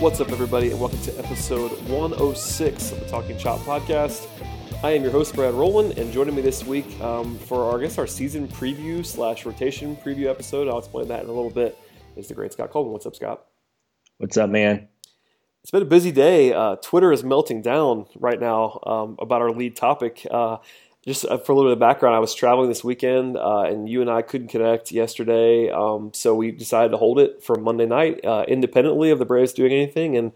What's up, everybody, and welcome to episode 106 of the Talking Chop podcast. I am your host, Brad Rowland, and joining me this week um, for, our, I guess, our season preview slash rotation preview episode, I'll explain that in a little bit, is the great Scott Coleman. What's up, Scott? What's up, man? It's been a busy day. Uh, Twitter is melting down right now um, about our lead topic. Uh, just uh, for a little bit of background, I was traveling this weekend, uh, and you and I couldn't connect yesterday, um, so we decided to hold it for Monday night, uh, independently of the Braves doing anything. And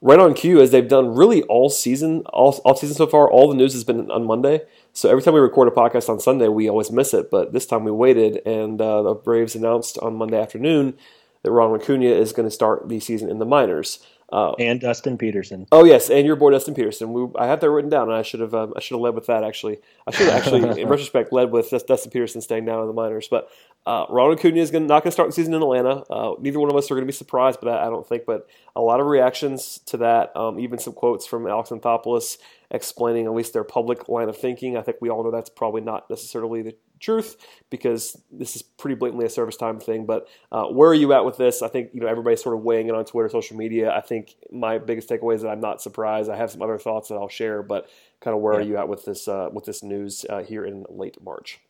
right on cue, as they've done really all season, all all season so far, all the news has been on Monday. So every time we record a podcast on Sunday, we always miss it. But this time we waited, and uh, the Braves announced on Monday afternoon that Ron Acuna is going to start the season in the minors. Uh, and Dustin Peterson. Oh yes, and your boy Dustin Peterson. We, I had that written down, and I should have um, I should have led with that. Actually, I should have actually, in retrospect, led with Dustin Peterson staying down in the minors. But uh, Ronald Acuna is gonna, not going to start the season in Atlanta. Uh, neither one of us are going to be surprised by that, I don't think. But a lot of reactions to that, um, even some quotes from Alex Anthopoulos explaining at least their public line of thinking. I think we all know that's probably not necessarily the truth because this is pretty blatantly a service time thing. But uh, where are you at with this? I think you know everybody's sort of weighing it on Twitter, social media. I think my biggest takeaway is that I'm not surprised. I have some other thoughts that I'll share, but kind of where yeah. are you at with this uh, with this news uh, here in late March?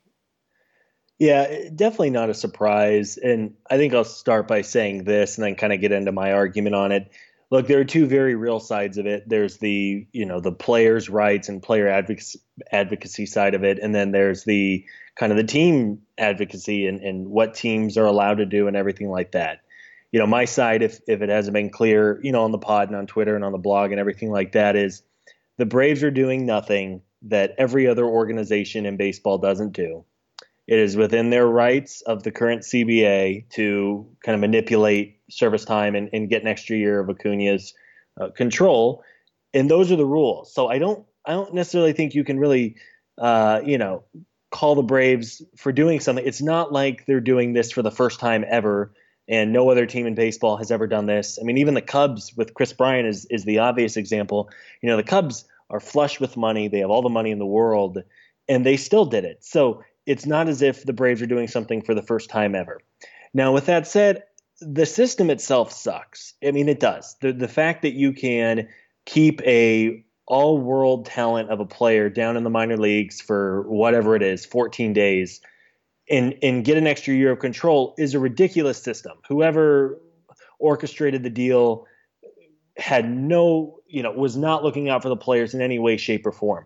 Yeah, definitely not a surprise. And I think I'll start by saying this and then kind of get into my argument on it look, there are two very real sides of it. There's the you know the players' rights and player advocacy, side of it, and then there's the kind of the team advocacy and, and what teams are allowed to do and everything like that. You know, my side, if if it hasn't been clear, you know, on the pod and on Twitter and on the blog and everything like that, is the Braves are doing nothing that every other organization in baseball doesn't do. It is within their rights of the current CBA to kind of manipulate service time and, and get an extra year of Acuna's uh, control, and those are the rules. So I don't I don't necessarily think you can really uh, you know call the Braves for doing something. It's not like they're doing this for the first time ever, and no other team in baseball has ever done this. I mean, even the Cubs with Kris Bryant is is the obvious example. You know, the Cubs are flush with money; they have all the money in the world, and they still did it. So it's not as if the Braves are doing something for the first time ever. Now, with that said, the system itself sucks. I mean, it does. The the fact that you can keep a all world talent of a player down in the minor leagues for whatever it is, 14 days, and and get an extra year of control is a ridiculous system. Whoever orchestrated the deal had no, you know, was not looking out for the players in any way, shape, or form.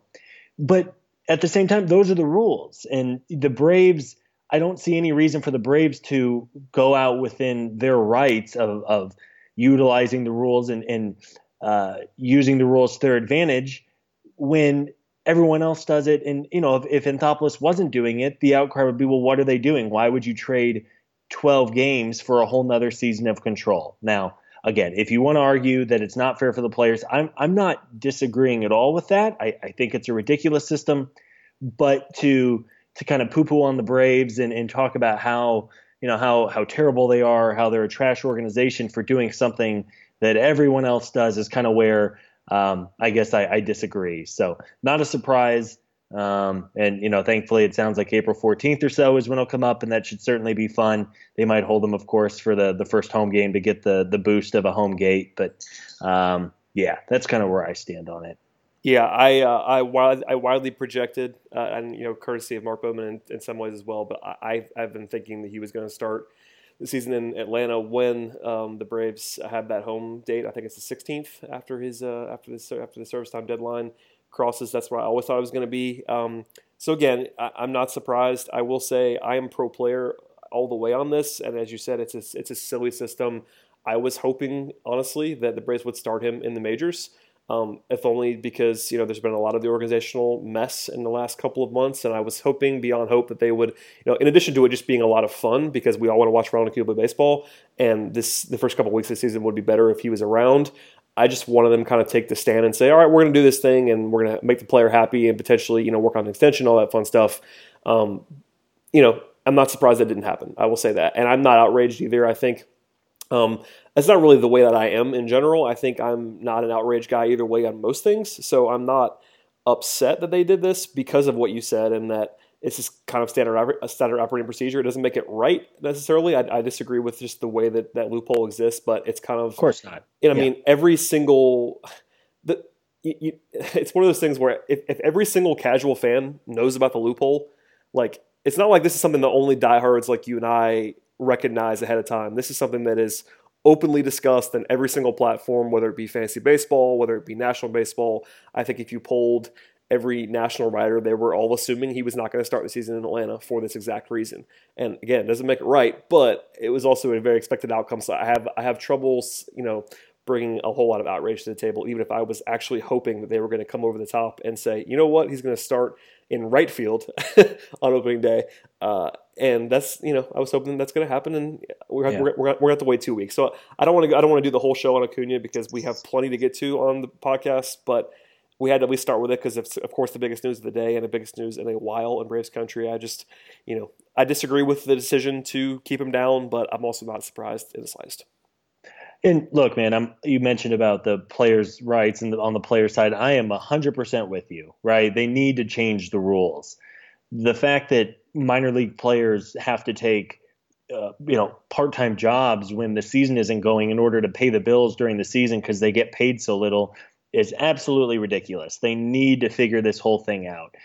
But at the same time, those are the rules, and the Braves I don't see any reason for the Braves to go out within their rights of, of utilizing the rules and, and uh, using the rules to their advantage when everyone else does it. And, you know, if, if Anthopoulos wasn't doing it, the outcry would be, well, what are they doing? Why would you trade 12 games for a whole nother season of control? Now, again, if you want to argue that it's not fair for the players, I'm, I'm not disagreeing at all with that. I, I think it's a ridiculous system. But to to kind of poo poo on the Braves and, and talk about how you know how how terrible they are, how they're a trash organization for doing something that everyone else does is kind of where um, I guess I, I, disagree. So not a surprise. Um, and you know, thankfully, it sounds like April 14th or so is when it'll come up, and that should certainly be fun. They might hold them, of course, for the the first home game to get the the boost of a home gate. But um, yeah, that's kind of where I stand on it. Yeah, I uh, I, I widely projected, uh, and you know, courtesy of Mark Bowman in, in, some ways as well. But I I've been thinking that he was going to start the season in Atlanta when um, the Braves have that home date. I think it's the 16th after his uh, after the after the service time deadline crosses. That's where I always thought it was going to be. Um, so again, I, am not surprised. I will say I am pro player all the way on this, and as you said, it's a, it's a silly system. I was hoping honestly that the Braves would start him in the majors. Um, if only because you know there's been a lot of the organizational mess in the last couple of months, and I was hoping beyond hope that they would, you know, in addition to it just being a lot of fun because we all want to watch Ronald Acuna baseball, and this the first couple of weeks of the season would be better if he was around. I just wanted them kind of take the stand and say, all right, we're going to do this thing, and we're going to make the player happy, and potentially you know work on an extension, all that fun stuff. Um, you know, I'm not surprised that didn't happen. I will say that, and I'm not outraged either. I think um, that's not really the way that I am in general. I think I'm not an outraged guy either way on most things. So I'm not upset that they did this because of what you said and that it's just kind of standard a standard operating procedure. It doesn't make it right necessarily. I, I, disagree with just the way that that loophole exists, but it's kind of of course not. You know, yeah. I mean, every single the you, you, it's one of those things where if, if every single casual fan knows about the loophole, like it's not like this is something that only diehards like you and I recognize ahead of time. This is something that is openly discussed in every single platform, whether it be fantasy baseball, whether it be national baseball. I think if you polled every national writer, they were all assuming he was not going to start the season in Atlanta for this exact reason. And again, it doesn't make it right, but it was also a very expected outcome. So I have I have troubles, you know, bringing a whole lot of outrage to the table, even if I was actually hoping that they were going to come over the top and say, you know what, he's going to start in right field on opening day. Uh, and that's you know I was hoping that's going to happen, and we're yeah. we're, we're, we're going to have to wait two weeks. So I don't want to I don't want to do the whole show on Acuna because we have plenty to get to on the podcast, but we had to at least start with it because it's of course the biggest news of the day and the biggest news in a while in Braves country. I just you know I disagree with the decision to keep him down, but I'm also not surprised in the slightest. And look, man, I'm you mentioned about the players' rights and the, on the player side, I am 100% with you, right? They need to change the rules. The fact that minor league players have to take uh, you know part-time jobs when the season isn't going in order to pay the bills during the season because they get paid so little is absolutely ridiculous. They need to figure this whole thing out.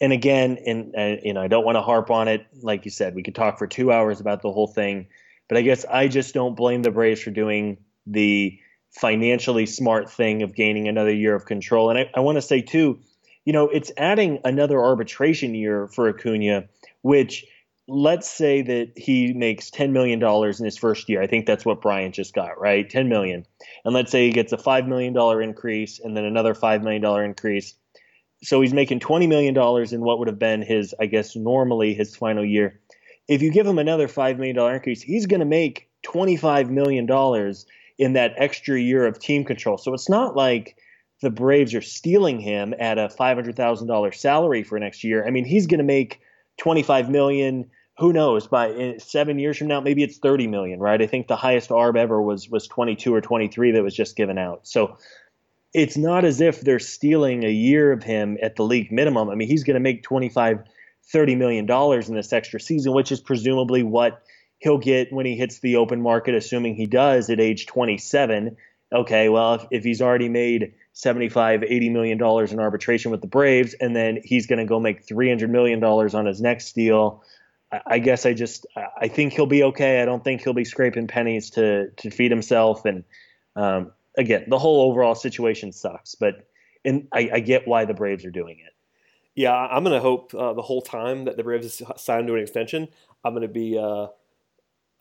And again, and you know, I don't want to harp on it. Like you said, we could talk for two hours about the whole thing. But I guess I just don't blame the Braves for doing the financially smart thing of gaining another year of control. And I, I want to say, too, you know, it's adding another arbitration year for Acuna, which let's say that he makes $10 million in his first year. I think that's what Bryant just got, right? 10 million. And let's say he gets a $5 million increase and then another $5 million increase. So he's making $20 million in what would have been his, I guess, normally his final year if you give him another $5 million increase, he's going to make $25 million in that extra year of team control. So it's not like the Braves are stealing him at a $500,000 salary for next year. I mean, he's going to make 25 million. Who knows? By seven years from now, maybe it's 30 million, right? I think the highest ARB ever was was 22 or 23 that was just given out. So it's not as if they're stealing a year of him at the league minimum. I mean, he's going to make 25 $30 million in this extra season, which is presumably what he'll get when he hits the open market, assuming he does at age 27. Okay, well, if, if he's already made 75, 80 million dollars in arbitration with the Braves, and then he's going to go make 300 million dollars on his next deal. I, guess I just I think he'll be okay. I don't think he'll be scraping pennies to to feed himself. And um, again, the whole overall situation sucks, but and I, I get why the Braves are doing it. Yeah, I'm going to hope uh, the whole time that the Braves signed to an extension. I'm going to be. Uh,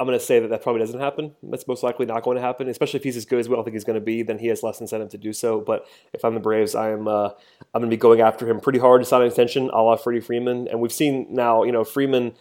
I'm going to say that that probably doesn't happen. That's most likely not going to happen, especially if he's as good as we all think he's going to be. Then he has less incentive to do so. But if I'm the Braves, I am. Uh, I'm going to be going after him pretty hard to sign an extension, a la Freddie Freeman. And we've seen now, you know, Freeman.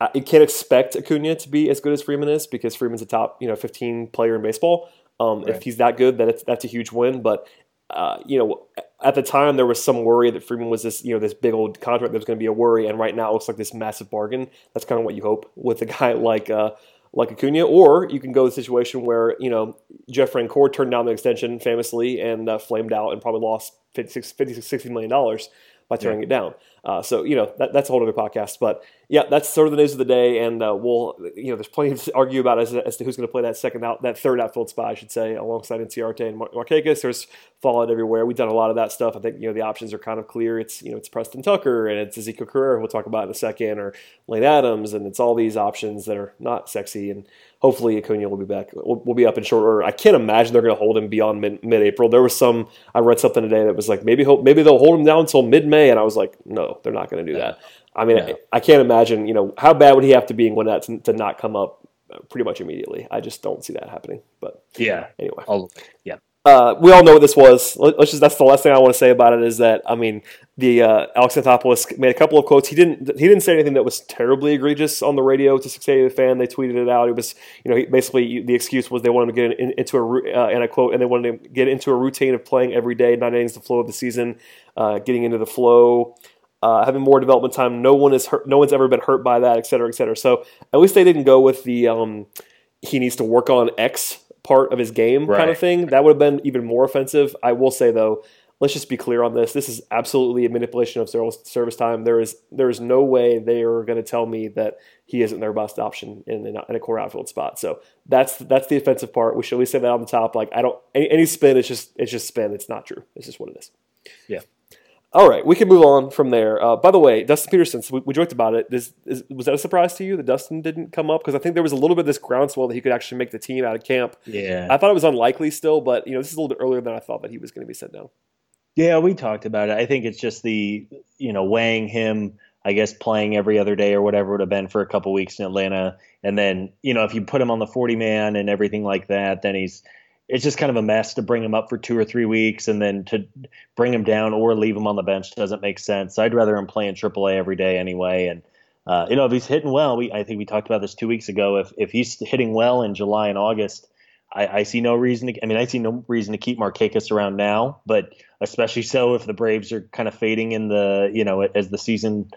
Uh, you can't expect Acuna to be as good as Freeman is because Freeman's a top, you know, 15 player in baseball. Um, right. If he's that good, then that's a huge win. But uh, you know, at the time there was some worry that Freeman was this, you know, this big old contract that was going to be a worry, and right now it looks like this massive bargain. That's kind of what you hope with a guy like uh, like Acuna, or you can go the situation where you know Jeff Francoeur turned down the extension famously and uh, flamed out and probably lost 56, 56 60 million dollars by tearing yeah. it down. Uh, so you know that, that's a whole other podcast. But yeah, that's sort of the news of the day, and uh, we'll you know there's plenty to argue about as, as to who's going to play that second out that third outfield spot, I should say, alongside Inciarte and Mar- Markakis. There's fallout everywhere. We've done a lot of that stuff. I think you know the options are kind of clear. It's you know it's Preston Tucker and it's Ezequiel Carrera. We'll talk about in a second, or Lane Adams, and it's all these options that are not sexy and hopefully Acuna will be back. We'll, we'll, be up in short order. I can't imagine they're going to hold him beyond mid, mid-April. There was some I read something today that was like maybe maybe they'll hold him down until mid-May, and I was like, no, they're not going to do that. I mean, I, I, can't imagine. You know, how bad would he have to be in Gwinnett to, to not come up pretty much immediately? I just don't see that happening. But yeah, anyway, I'll, yeah. Uh, we all know what this was. Let's just that's the last thing I want to say about it is that I mean the uh, Alex Anthopoulos made a couple of quotes. He didn't he didn't say anything that was terribly egregious on the radio to say the fan. They tweeted it out. It was you know he, basically the excuse was they wanted to get in, into a uh, and I quote and they wanted to get into a routine of playing every day, nine innings, the flow of the season, uh, getting into the flow. Uh, having more development time, no one is hurt. No one's ever been hurt by that, et cetera, et cetera. So at least they didn't go with the um, he needs to work on X part of his game right. kind of thing. That would have been even more offensive. I will say though, let's just be clear on this. This is absolutely a manipulation of service time. There is there is no way they are going to tell me that he isn't their best option in, in, a core outfield spot. So that's that's the offensive part. We should at least say that on the top. Like I don't any, any spin. It's just it's just spin. It's not true. It's just what it is. Yeah. All right, we can move on from there. Uh, by the way, Dustin Peterson, so we, we, joked about it. Is, is, was that a surprise to you that Dustin didn't come up? Because I think there was a little bit of this groundswell that he could actually make the team out of camp. Yeah. I thought it was unlikely still, but you know this is a little bit earlier than I thought that he was going to be sent down. Yeah, we talked about it. I think it's just the you know weighing him. I guess playing every other day or whatever would have been for a couple weeks in Atlanta, and then you know if you put him on the forty man and everything like that, then he's it's just kind of a mess to bring him up for two or three weeks and then to bring him down or leave him on the bench doesn't make sense. I'd rather him play in AAA every day anyway. And uh, you know, if he's hitting well, we I think we talked about this two weeks ago. If if he's hitting well in July and August, I, I see no reason to. I mean, I see no reason to keep Markakis around now, but especially so if the Braves are kind of fading in the you know as the season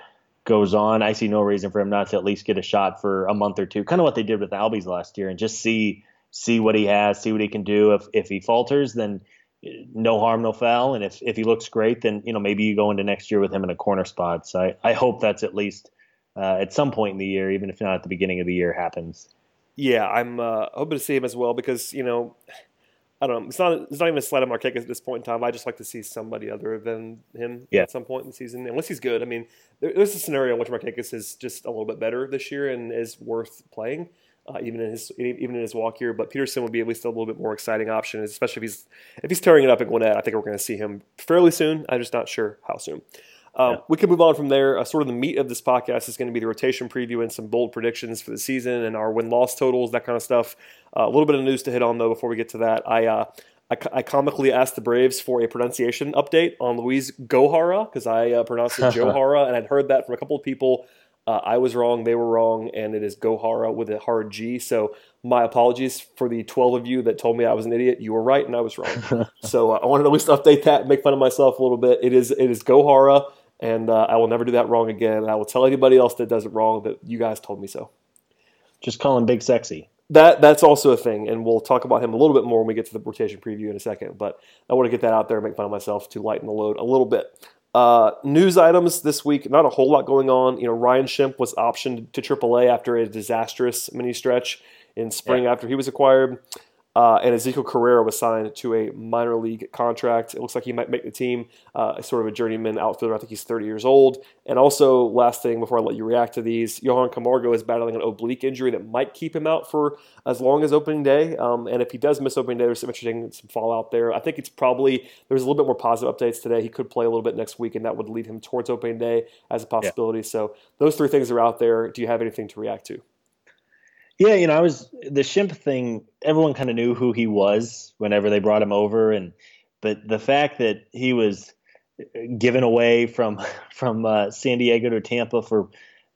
goes on. I see no reason for him not to at least get a shot for a month or two, kind of what they did with Albies last year, and just see see what he has, see what he can do. If if he falters, then no harm, no foul. And if if he looks great, then you know maybe you go into next year with him in a corner spot. So I, I hope that's at least uh, at some point in the year, even if not at the beginning of the year, happens. Yeah, I'm uh, hoping to see him as well because you know. I don't know. It's not. It's not even a slight on Markakis at this point in time. I just like to see somebody other than him yeah. at some point in the season, unless he's good. I mean, there's a scenario in which Markakis is just a little bit better this year and is worth playing uh, even in his even in his walk here. But Peterson would be at least a little bit more exciting option, especially if he's if he's tearing it up in Gwinnett. I think we're going to see him fairly soon. I'm just not sure how soon. Uh, yeah. We can move on from there. Uh, sort of the meat of this podcast is going to be the rotation preview and some bold predictions for the season and our win loss totals, that kind of stuff. Uh, a little bit of news to hit on though before we get to that. I uh, I, I, comically asked the Braves for a pronunciation update on Luis Gohara because I uh, pronounced it Johara, and I'd heard that from a couple of people uh, I was wrong, they were wrong, and it is Gohara with a hard G. So my apologies for the 12 of you that told me I was an idiot. You were right, and I was wrong. so uh, I wanted to at least update that, make fun of myself a little bit. It is it is Gohara, and uh, I will never do that wrong again. I will tell anybody else that does it wrong that you guys told me so. Just call him Big Sexy. That that's also a thing, and we'll talk about him a little bit more when we get to the rotation preview in a second. But I want to get that out there and make fun of myself to lighten the load a little bit. Uh, news items this week, not a whole lot going on. You know, Ryan Schimpf was optioned to AAA after a disastrous mini stretch in spring yeah. after he was acquired. Uh, and Ezequiel Carrera was signed to a minor league contract. It looks like he might make the team, uh, sort of a journeyman outfielder. I think he's 30 years old. And also, last thing before I let you react to these, Johan Camargo is battling an oblique injury that might keep him out for as long as opening day. Um, and if he does miss opening day, there's some interesting some fallout there. I think it's probably there's a little bit more positive updates today. He could play a little bit next week, and that would lead him towards opening day as a possibility. Yeah. So those three things are out there. Do you have anything to react to? Yeah, you know, I was the Schimpf thing. Everyone kind of knew who he was whenever they brought him over, and but the fact that he was given away from from uh, San Diego to Tampa for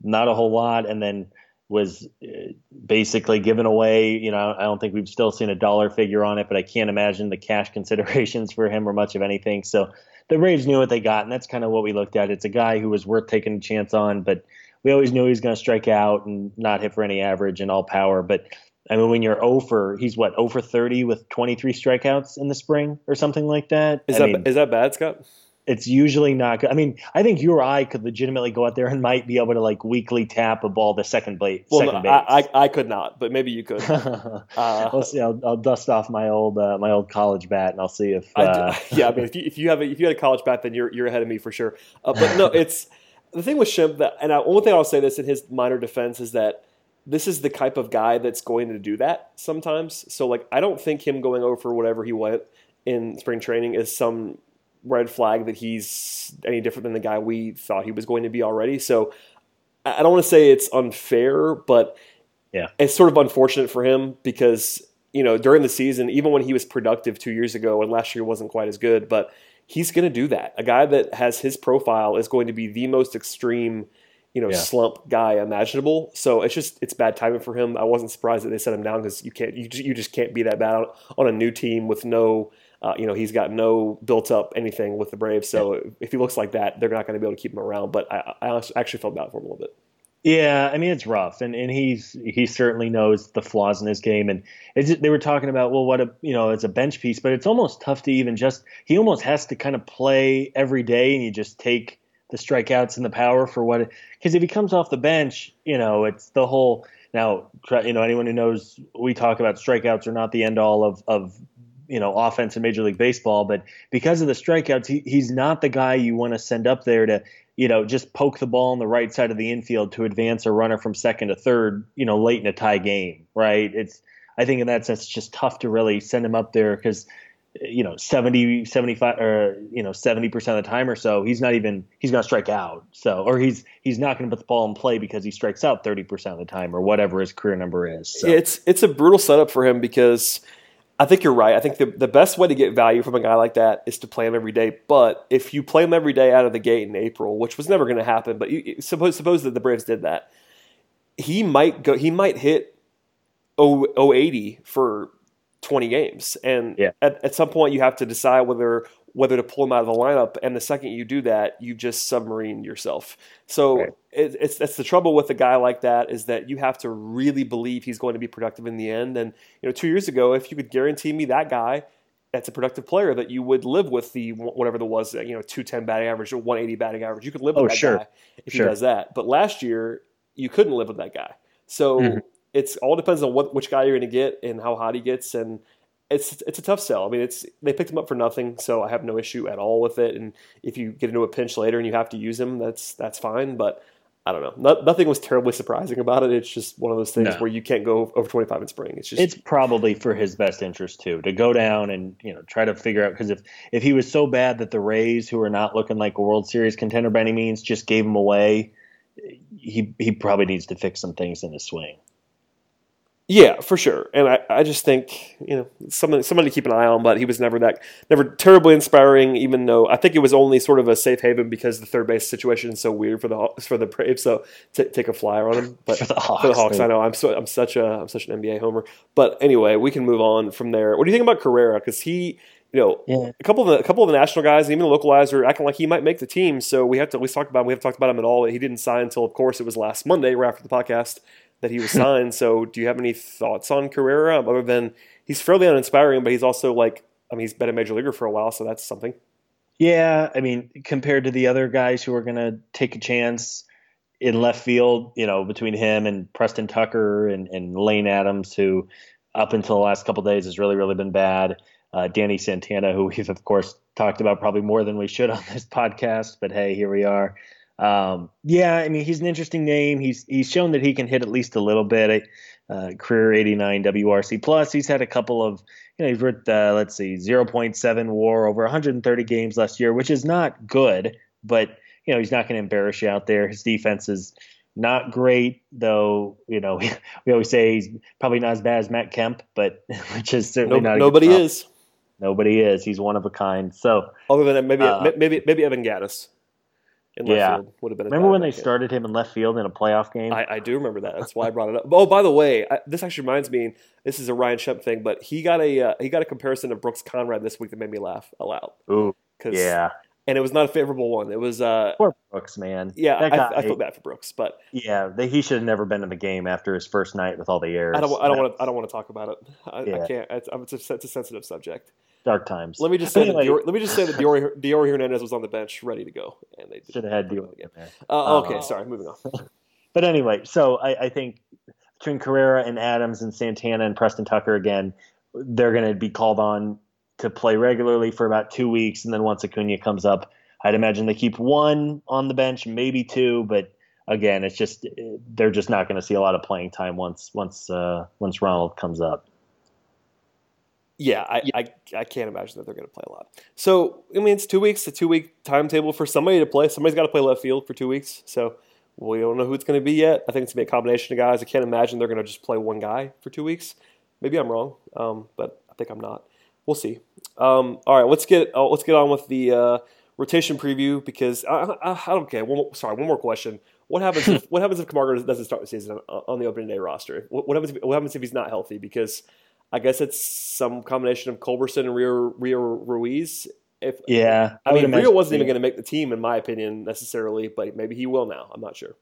not a whole lot, and then was uh, basically given away. You know, I don't think we've still seen a dollar figure on it, but I can't imagine the cash considerations for him or much of anything. So the Braves knew what they got, and that's kind of what we looked at. It's a guy who was worth taking a chance on, but we always knew he was going to strike out and not hit for any average and all power. But I mean, when you're over, he's what, over 30 with 23 strikeouts in the spring or something like that. Is I that mean, is that bad, Scott? It's usually not good. I mean, I think you or I could legitimately go out there and might be able to like weekly tap a ball to second base. Well, second no, I, I, I, could not, but maybe you could. uh, we'll see. I'll, I'll, dust off my old uh, my old college bat and I'll see if. Uh, I, yeah, I mean, if you, if you have a, if you had a college bat, then you're you're ahead of me for sure. Uh, but no, it's the thing with Schimpf that, and I, one thing I'll say this in his minor defense is that this is the type of guy that's going to do that sometimes. So like I don't think him going over for whatever he went in spring training is some red flag that he's any different than the guy we thought he was going to be already. So I don't want to say it's unfair, but yeah, it's sort of unfortunate for him because you know during the season, even when he was productive two years ago and last year wasn't quite as good, but he's going to do that. A guy that has his profile is going to be the most extreme you know, yeah. slump guy imaginable. So it's just it's bad timing for him. I wasn't surprised that they set him down because you can't you just, you just can't be that bad on a new team with no uh, you know he's got no built up anything with the Braves. So yeah. if he looks like that, they're not going to be able to keep him around. But I, I actually felt bad for him a little bit. Yeah, I mean it's rough, and and he's he certainly knows the flaws in his game, and they were talking about well, what a you know it's a bench piece, but it's almost tough to even just he almost has to kind of play every day, and you just take the strikeouts and the power for what because if he comes off the bench, you know, it's the whole now you know anyone who knows we talk about strikeouts are not the end all of of you know offense in Major League Baseball, but because of the strikeouts, he, he's not the guy you want to send up there to you know just poke the ball on the right side of the infield to advance a runner from second to third, you know, late in a tie game, right? It's I think in that sense it's just tough to really send him up there because you know 70 75 or you know 70% of the time or so he's not even he's going to strike out so or he's he's not going to put the ball in play because he strikes out 30% of the time or whatever his career number is so. it's it's a brutal setup for him because I think you're right. I think the, the best way to get value from a guy like that is to play him every day. But if you play him every day out of the gate in April, which was never going to happen, but you, suppose suppose that the Braves did that, he might go. He might hit 080 for 20 games. And yeah. at, at some point, you have to decide whether whether to pull him out of the lineup. And the second you do that, you just submarine yourself. So right. It, it's that's the trouble with a guy like that is that you have to really believe he's going to be productive in the end. And you know, two years ago, if you could guarantee me that guy that's a productive player that you would live with the whatever the was, you know, 210 batting average or 180 batting average. You could live with oh, that sure. guy if sure. he does that. But last year, you couldn't live with that guy. So mm-hmm it's all depends on what which guy you're going to get and how hot he gets, and it's it's a tough sell. I mean, it's they picked him up for nothing, so I have no issue at all with it. And if you get into a pinch later and you have to use him, that's that's fine. But I don't know. No, nothing was terribly surprising about it. It's just one of those things no. where you can't go over 25 in spring. It's just it's probably for his best interest too to go down and you know try to figure out because if if he was so bad that the Rays, who are not looking like a World Series contender by any means, just gave him away, he he probably needs to fix some things in his swing. Yeah, for sure. And I, I just think, you know, someone somebody to keep an eye on, but he was never that never terribly inspiring, even though I think it was only sort of a safe haven because the third base situation is so weird for the for the Braves. So t- take a flyer on him. But for the Hawks, for the Hawks I know I'm so I'm such a I'm such an NBA homer. But anyway, we can move on from there. What do you think about Carrera? Because he you know, yeah. a couple of the, a couple of the national guys, even the local guys, are acting like he might make the team. So we have to at least talk about him. We haven't talked about him at all. He didn't sign until, of course, it was last Monday, right after the podcast that he was signed. so, do you have any thoughts on Carrera other than he's fairly uninspiring, but he's also like, I mean, he's been a major leaguer for a while, so that's something. Yeah, I mean, compared to the other guys who are going to take a chance in left field, you know, between him and Preston Tucker and, and Lane Adams, who up until the last couple days has really, really been bad. Uh, Danny Santana, who we've of course talked about probably more than we should on this podcast, but hey, here we are. Um, yeah, I mean, he's an interesting name. He's he's shown that he can hit at least a little bit. Uh, career 89 WRC plus. He's had a couple of, you know, he's worth uh, let's see, 0.7 WAR over 130 games last year, which is not good, but you know he's not going to embarrass you out there. His defense is not great, though. You know, we always say he's probably not as bad as Matt Kemp, but which is certainly no, not. Nobody is. Nobody is. He's one of a kind. So other than maybe uh, maybe maybe Evan Gattis in left yeah. field would have been. remember when they started him in left field in a playoff game? I, I do remember that. That's why I brought it up. Oh, by the way, I, this actually reminds me. This is a Ryan Schimpf thing, but he got a uh, he got a comparison of Brooks Conrad this week that made me laugh aloud. Ooh, yeah. And it was not a favorable one. It was uh, poor Brooks, man. Yeah, I, I, feel bad for Brooks, but yeah, they, he should have never been in the game after his first night with all the errors. I don't. I don't want to. I don't want to talk about it. I, yeah. I can't. It's, it's, a, it's a sensitive subject dark times. Let me just say anyway. that Dior, let me just say that Dior, Dior Hernandez was on the bench, ready to go, and they should have had Dior again. Uh, okay, uh, sorry, moving on. but anyway, so I, I, think between Carrera and Adams and Santana and Preston Tucker again, they're going to be called on to play regularly for about two weeks, and then once Acuna comes up, I'd imagine they keep one on the bench, maybe two, but again, it's just they're just not going to see a lot of playing time once once uh, once Ronald comes up. Yeah, I, I, I can't imagine that they're going to play a lot. So I mean, it's two weeks, a two week timetable for somebody to play. Somebody's got to play left field for two weeks. So we don't know who it's going to be yet. I think it's going to be a combination of guys. I can't imagine they're going to just play one guy for two weeks. Maybe I'm wrong, um, but I think I'm not. We'll see. Um, all right, let's get uh, let's get on with the uh, rotation preview because I, I, I don't care. One, sorry, one more question. What happens if what happens if Camargo doesn't start the season on the opening day roster? What, what happens? If, what happens if he's not healthy? Because I guess it's some combination of Culberson and Rio, Rio Ruiz. If yeah, I, I mean Rio wasn't even going to make the team in my opinion necessarily, but maybe he will now. I'm not sure.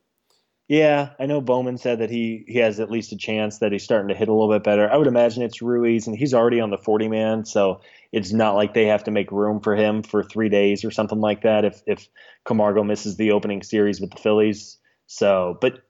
Yeah, I know Bowman said that he he has at least a chance that he's starting to hit a little bit better. I would imagine it's Ruiz, and he's already on the 40 man, so it's not like they have to make room for him for three days or something like that. If if Camargo misses the opening series with the Phillies, so but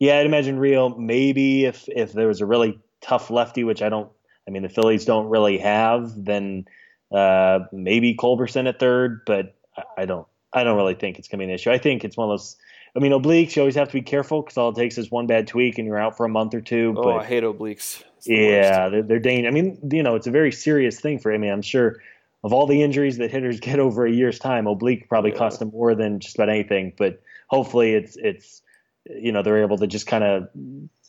yeah, I'd imagine Rio maybe if if there was a really tough lefty, which I don't. I mean, the Phillies don't really have, then uh, maybe Culberson at third, but I don't. I don't really think it's going to be an issue. I think it's one of those I mean, obliques, you always have to be careful because all it takes is one bad tweak and you're out for a month or two. Oh, but, I hate obliques. The yeah, they're, they're dangerous. I mean, you know, it's a very serious thing for. I mean, I'm sure of all the injuries that hitters get over a year's time, oblique probably yeah. cost them more than just about anything. But hopefully, it's it's you know they're able to just kind of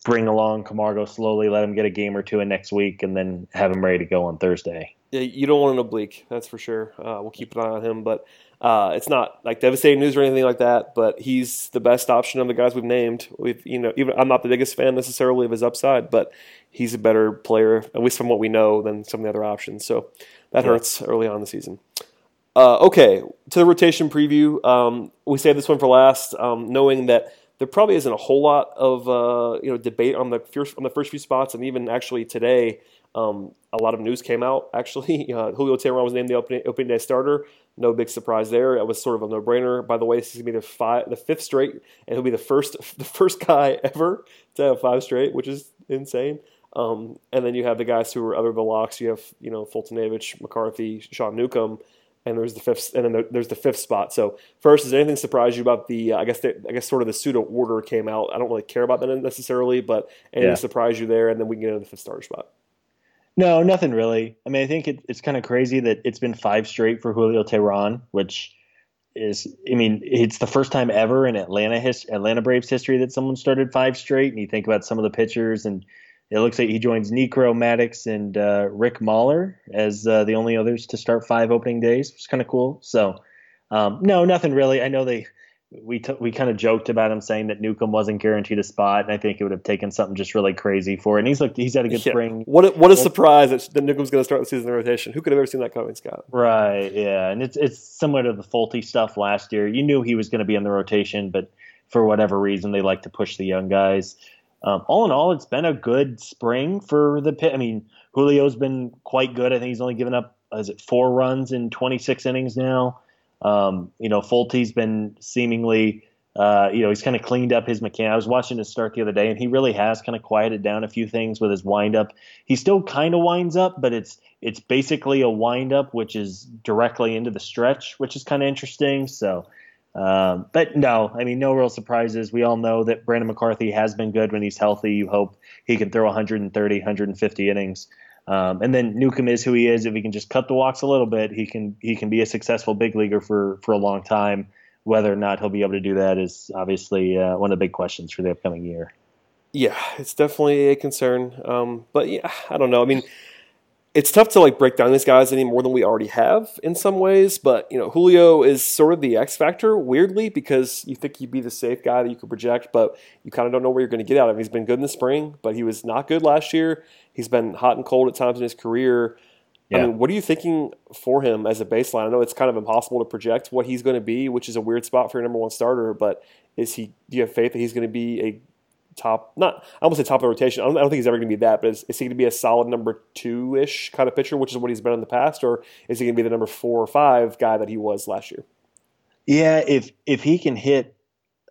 bring along Camargo slowly, let him get a game or two in next week, and then have him ready to go on Thursday. Yeah, you don't want an oblique, that's for sure. Uh, we'll keep an eye on him, but uh, it's not like devastating news or anything like that, but he's the best option of the guys we've named. We've, you know, even I'm not the biggest fan necessarily of his upside, but he's a better player, at least from what we know, than some of the other options. So that yeah. hurts early on in the season. Uh, okay, to the rotation preview. Um, we saved this one for last, um, knowing that there probably isn't a whole lot of uh, you know debate on the first on the first few spots, and even actually today, um, a lot of news came out. Actually, uh, Julio Teheran was named the opening, opening day starter. No big surprise there. It was sort of a no-brainer. By the way, this is gonna be the five, the fifth straight, and he'll be the first, the first guy ever to have five straight, which is insane. Um, and then you have the guys who are other the locks. You have you know Foltynewicz, McCarthy, Sean Newcomb, and there's the fifth, and then there's the fifth spot. So first, does anything surprise you about the? Uh, I guess I guess sort of the pseudo order came out. I don't really care about that necessarily, but anything yeah. surprise you there? And then we can get into the fifth starter spot. No, nothing really. I mean, I think it, it's kind of crazy that it's been five straight for Julio Teheran, which is, I mean, it's the first time ever in Atlanta his, Atlanta Braves history that someone started five straight. And you think about some of the pitchers, and it looks like he joins Niekro, Maddux and uh, Rick Mahler as uh, the only others to start five opening days, which is kind of cool. So, um, no, nothing really. I know they we t- we kind of joked about him saying that Newcomb wasn't guaranteed a spot, and I think it would have taken something just really crazy for. it. And he's looked he's had a good yeah. spring. What a, what a surprise that, that Newcomb's going to start the season in rotation. Who could have ever seen that coming, Scott? Right, yeah, and it's it's similar to the Folty stuff last year. You knew he was going to be in the rotation, but for whatever reason, they like to push the young guys. Um, all in all, it's been a good spring for the pit. I mean, Julio's been quite good. I think he's only given up is it four runs in 26 innings now. Um, you know, Folty's been seemingly, uh, you know, he's kind of cleaned up his mechanic. I was watching his start the other day, and he really has kind of quieted down a few things with his windup. He still kind of winds up, but it's it's basically a windup which is directly into the stretch, which is kind of interesting. So. Um, but no, I mean, no real surprises. We all know that Brandon McCarthy has been good when he's healthy. You hope he can throw 130, 150 innings. Um, and then Newcomb is who he is. If he can just cut the walks a little bit, he can he can be a successful big leaguer for for a long time. Whether or not he'll be able to do that is obviously uh, one of the big questions for the upcoming year. Yeah, it's definitely a concern. Um, but yeah, I don't know. I mean, it's tough to like break down these guys any more than we already have in some ways. But you know, Julio is sort of the X factor, weirdly, because you think he'd be the safe guy that you could project, but you kind of don't know where you're going to get out of him. He's been good in the spring, but he was not good last year. He's been hot and cold at times in his career. Yeah. I mean, what are you thinking for him as a baseline? I know it's kind of impossible to project what he's going to be, which is a weird spot for your number one starter. But is he? Do you have faith that he's going to be a top, not I almost say top of the rotation. I don't, I don't think he's ever going to be that, but is, is he going to be a solid number two ish kind of pitcher, which is what he's been in the past, or is he going to be the number four or five guy that he was last year? Yeah, if if he can hit,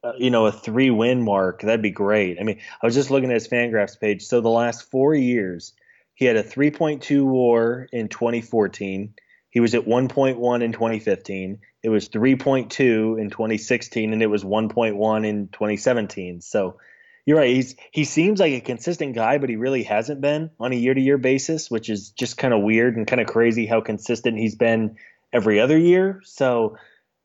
uh, you know, a three win mark, that'd be great. I mean, I was just looking at his Fangraphs page. So the last four years, he had a 3.2 WAR in 2014. He was at 1.1 in 2015. It was 3.2 in 2016, and it was 1.1 in 2017. So you're right. He's he seems like a consistent guy, but he really hasn't been on a year to year basis, which is just kind of weird and kind of crazy how consistent he's been every other year. So,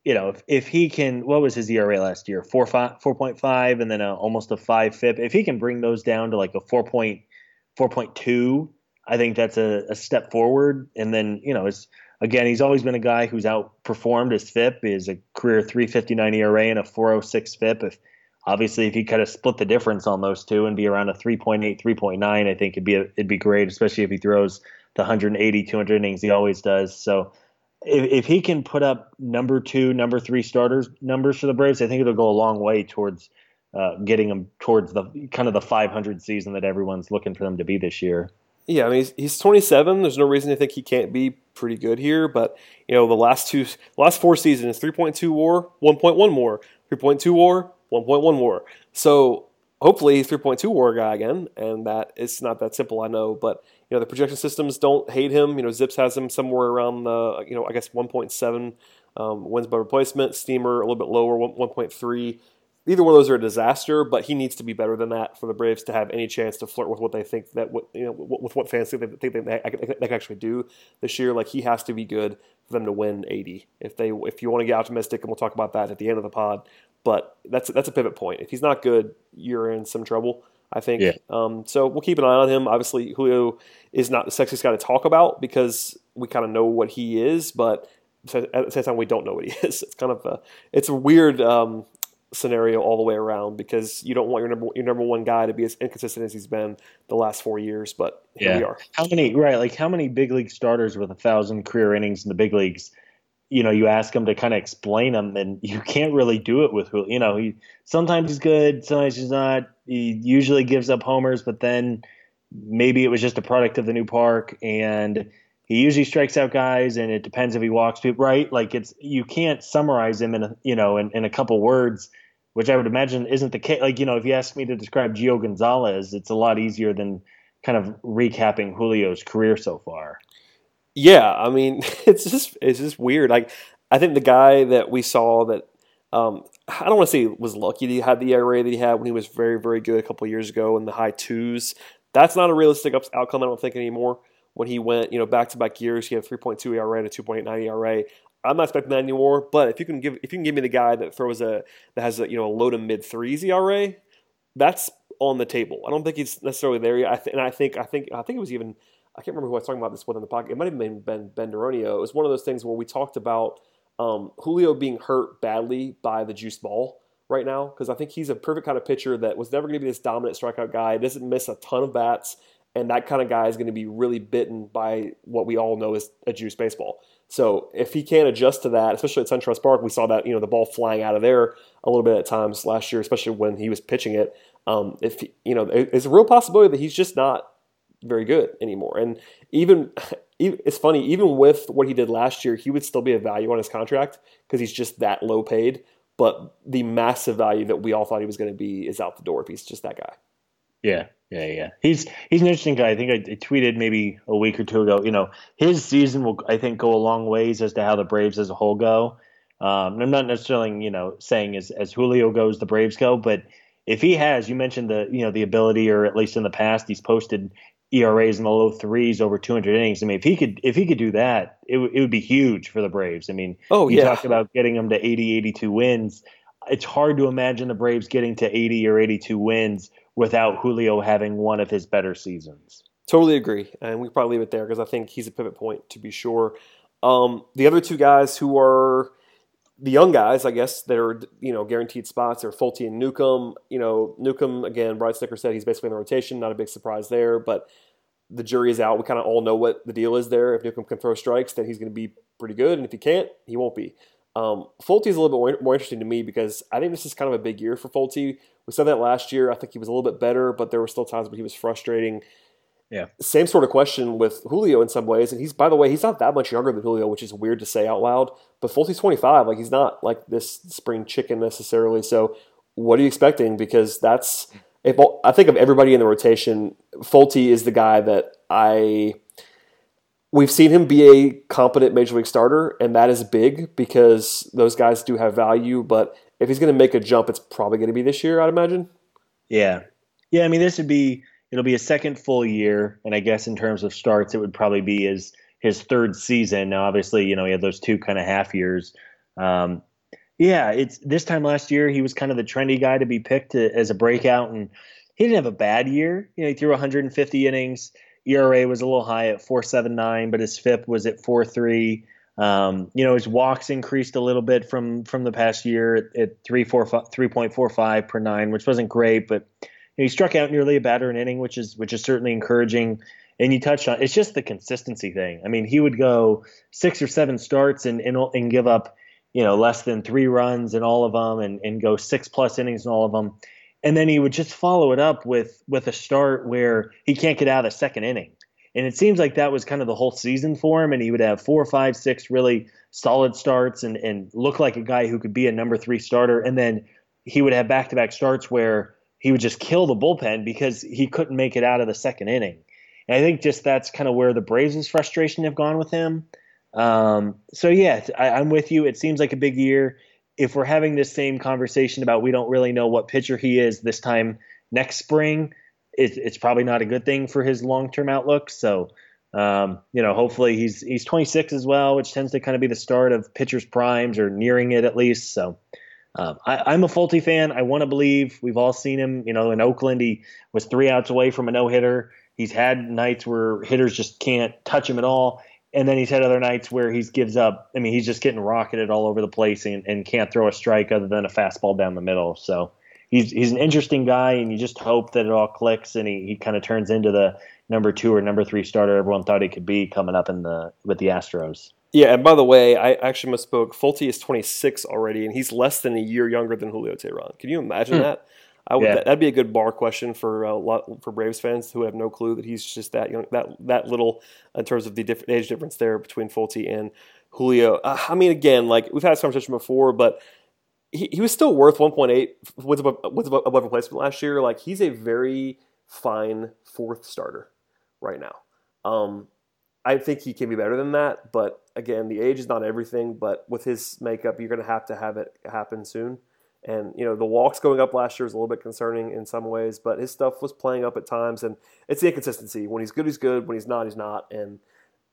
you know, if, if he can, what was his ERA last year? Four five, 4.5 and then a, almost a five FIP. If he can bring those down to like a 4.4.2, I think that's a, a step forward. And then, you know, it's again, he's always been a guy who's outperformed his FIP. Is a career 359 ERA and a 406 FIP. If obviously if you kind of split the difference on those two and be around a 3.8 3.9 i think it'd be a, it'd be great especially if he throws the 180 200 innings he always does so if, if he can put up number two number three starters numbers for the braves i think it'll go a long way towards uh, getting them towards the kind of the 500 season that everyone's looking for them to be this year yeah, I mean he's, he's 27. There's no reason to think he can't be pretty good here. But you know the last two, last four seasons, 3.2 WAR, 1.1 WAR, 3.2 WAR, 1.1 WAR. So hopefully he's 3.2 WAR guy again, and that it's not that simple, I know, but you know the projection systems don't hate him. You know Zips has him somewhere around the you know I guess 1.7 um, wins by replacement. Steamer a little bit lower, 1.3. Either one of those are a disaster, but he needs to be better than that for the Braves to have any chance to flirt with what they think that what you know with what fans think they, think they, they, they can actually do this year. Like he has to be good for them to win 80. If they if you want to get optimistic, and we'll talk about that at the end of the pod. But that's that's a pivot point. If he's not good, you're in some trouble. I think. Yeah. Um, so we'll keep an eye on him. Obviously, Julio is not the sexiest guy to talk about because we kind of know what he is, but at the same time, we don't know what he is. It's kind of a it's a weird um, scenario all the way around because you don't want your number your number one guy to be as inconsistent as he's been the last four years. But here yeah. we are. How many right? Like how many big league starters with a thousand career innings in the big leagues you know, you ask him to kind of explain them, and you can't really do it with Julio. You know, he sometimes he's good, sometimes he's not. He usually gives up homers, but then maybe it was just a product of the new park, and he usually strikes out guys, and it depends if he walks people. Right? Like it's you can't summarize him in a, you know in, in a couple words, which I would imagine isn't the case. Like you know, if you ask me to describe Gio Gonzalez, it's a lot easier than kind of recapping Julio's career so far. Yeah, I mean, it's just it's just weird. Like I think the guy that we saw that um, I don't want to say was lucky that he had the ERA that he had when he was very very good a couple years ago in the high twos. That's not a realistic outcome. I don't think anymore. When he went, you know, back to back years, he had 3.2 ERA and a 2.9 ERA. I'm not expecting that anymore. But if you can give if you can give me the guy that throws a that has a you know a low to mid threes ERA, that's on the table. I don't think he's necessarily there yet. I th- and I think I think I think it was even I can't remember who I was talking about this with on the podcast. It might have been Ben Ben Duronio. It was one of those things where we talked about um, Julio being hurt badly by the juice ball right now because I think he's a perfect kind of pitcher that was never going to be this dominant strikeout guy. Doesn't miss a ton of bats, and that kind of guy is going to be really bitten by what we all know is a juice baseball. So if he can't adjust to that, especially at SunTrust Park, we saw that you know the ball flying out of there a little bit at times last year, especially when he was pitching it. Um, if you know, it's a real possibility that he's just not very good anymore. And even, it's funny, even with what he did last year, he would still be a value on his contract because he's just that low paid. But the massive value that we all thought he was going to be is out the door if he's just that guy. Yeah, yeah, yeah. He's he's an interesting guy. I think I, I tweeted maybe a week or two ago. You know, his season will I think go a long ways as to how the Braves as a whole go. Um, I'm not necessarily you know saying as as Julio goes, the Braves go, but if he has, you mentioned the you know the ability, or at least in the past, he's posted ERAs in the low threes over 200 innings. I mean, if he could if he could do that, it, w- it would be huge for the Braves. I mean, oh you yeah, talked about getting them to 80, 82 wins. It's hard to imagine the Braves getting to 80 or 82 wins without Julio having one of his better seasons. Totally agree, and we probably leave it there because I think he's a pivot point to be sure. Um, the other two guys who are the young guys, I guess, that are you know guaranteed spots are Folty and Newcomb. You know, Newcomb again. Brian Snitker said he's basically in the rotation. Not a big surprise there, but the jury is out. We kind of all know what the deal is there. If Newcomb can throw strikes, then he's going to be pretty good, and if he can't, he won't be. Um, Folty is a little bit more, interesting to me because I think this is kind of a big year for Folty. We said that last year. I think he was a little bit better, but there were still times when he was frustrating. Yeah. Same sort of question with Julio in some ways. And he's, by the way, he's not that much younger than Julio, which is weird to say out loud. But Folty's 25. Like, he's not like this spring chicken necessarily. So, what are you expecting? Because that's if I think of everybody in the rotation, Folty is the guy that I we've seen him be a competent major league starter, and that is big because those guys do have value. But if he's going to make a jump, it's probably going to be this year, I'd imagine. Yeah, yeah. I mean, this would be it'll be a second full year, and I guess in terms of starts, it would probably be his his third season. Now, obviously, you know, he had those two kind of half years. Um, yeah, it's this time last year he was kind of the trendy guy to be picked to, as a breakout, and he didn't have a bad year. You know, he threw 150 innings. ERA was a little high at 4.79, but his FIP was at 4.3. Um, you know, his walks increased a little bit from from the past year at, at 3.45 per nine, which wasn't great, but you know, he struck out nearly a batter an inning, which is which is certainly encouraging. And you touched on it's just the consistency thing. I mean, he would go six or seven starts and and, and give up you know less than three runs in all of them, and and go six plus innings in all of them and then he would just follow it up with with a start where he can't get out of the second inning. And it seems like that was kind of the whole season for him. And he would have four, five, six really solid starts and, and look like a guy who could be a number three starter. And then he would have back to back starts where he would just kill the bullpen because he couldn't make it out of the second inning. And I think just that's kind of where the Braves' frustration have gone with him. Um, so yeah, I, I'm with you. It seems like a big year if we're having this same conversation about we don't really know what pitcher he is this time next spring, it, it's probably not a good thing for his long term outlook. So, um, you know, hopefully he's he's 26 as well, which tends to kind of be the start of pitchers' primes or nearing it at least. So. Um, I, am a Folty fan. I want to believe we've all seen him. You know, in Oakland, he was three outs away from a no hitter. He's had nights where hitters just can't touch him at all and then he's had other nights where he gives up. I mean, he's just getting rocketed all over the place and, and can't throw a strike other than a fastball down the middle. So he's he's an interesting guy, and you just hope that it all clicks and he, he kind of turns into the number two or number three starter everyone thought he could be coming up in the with the Astros. Yeah, and by the way, I actually misspoke. Folty is 26 already, and he's less than a year younger than Julio Teheran. Can you imagine hmm. that? I would, yeah. that, would be a good bar question for a lot for Braves fans who have no clue that he's just that young, that that little in terms of the diff- age difference there between Folty and Julio. Uh, I mean, again, like we've had this conversation before, but he, he was still worth 1.8 wins above, wins above, above replacement last year. Like he's a very fine fourth starter right now. Um, I think he can be better than that, but again, the age is not everything. But with his makeup, you're going to have to have it happen soon. And you know the walks going up last year was a little bit concerning in some ways, but his stuff was playing up at times, and it's the inconsistency. When he's good, he's good. When he's not, he's not, and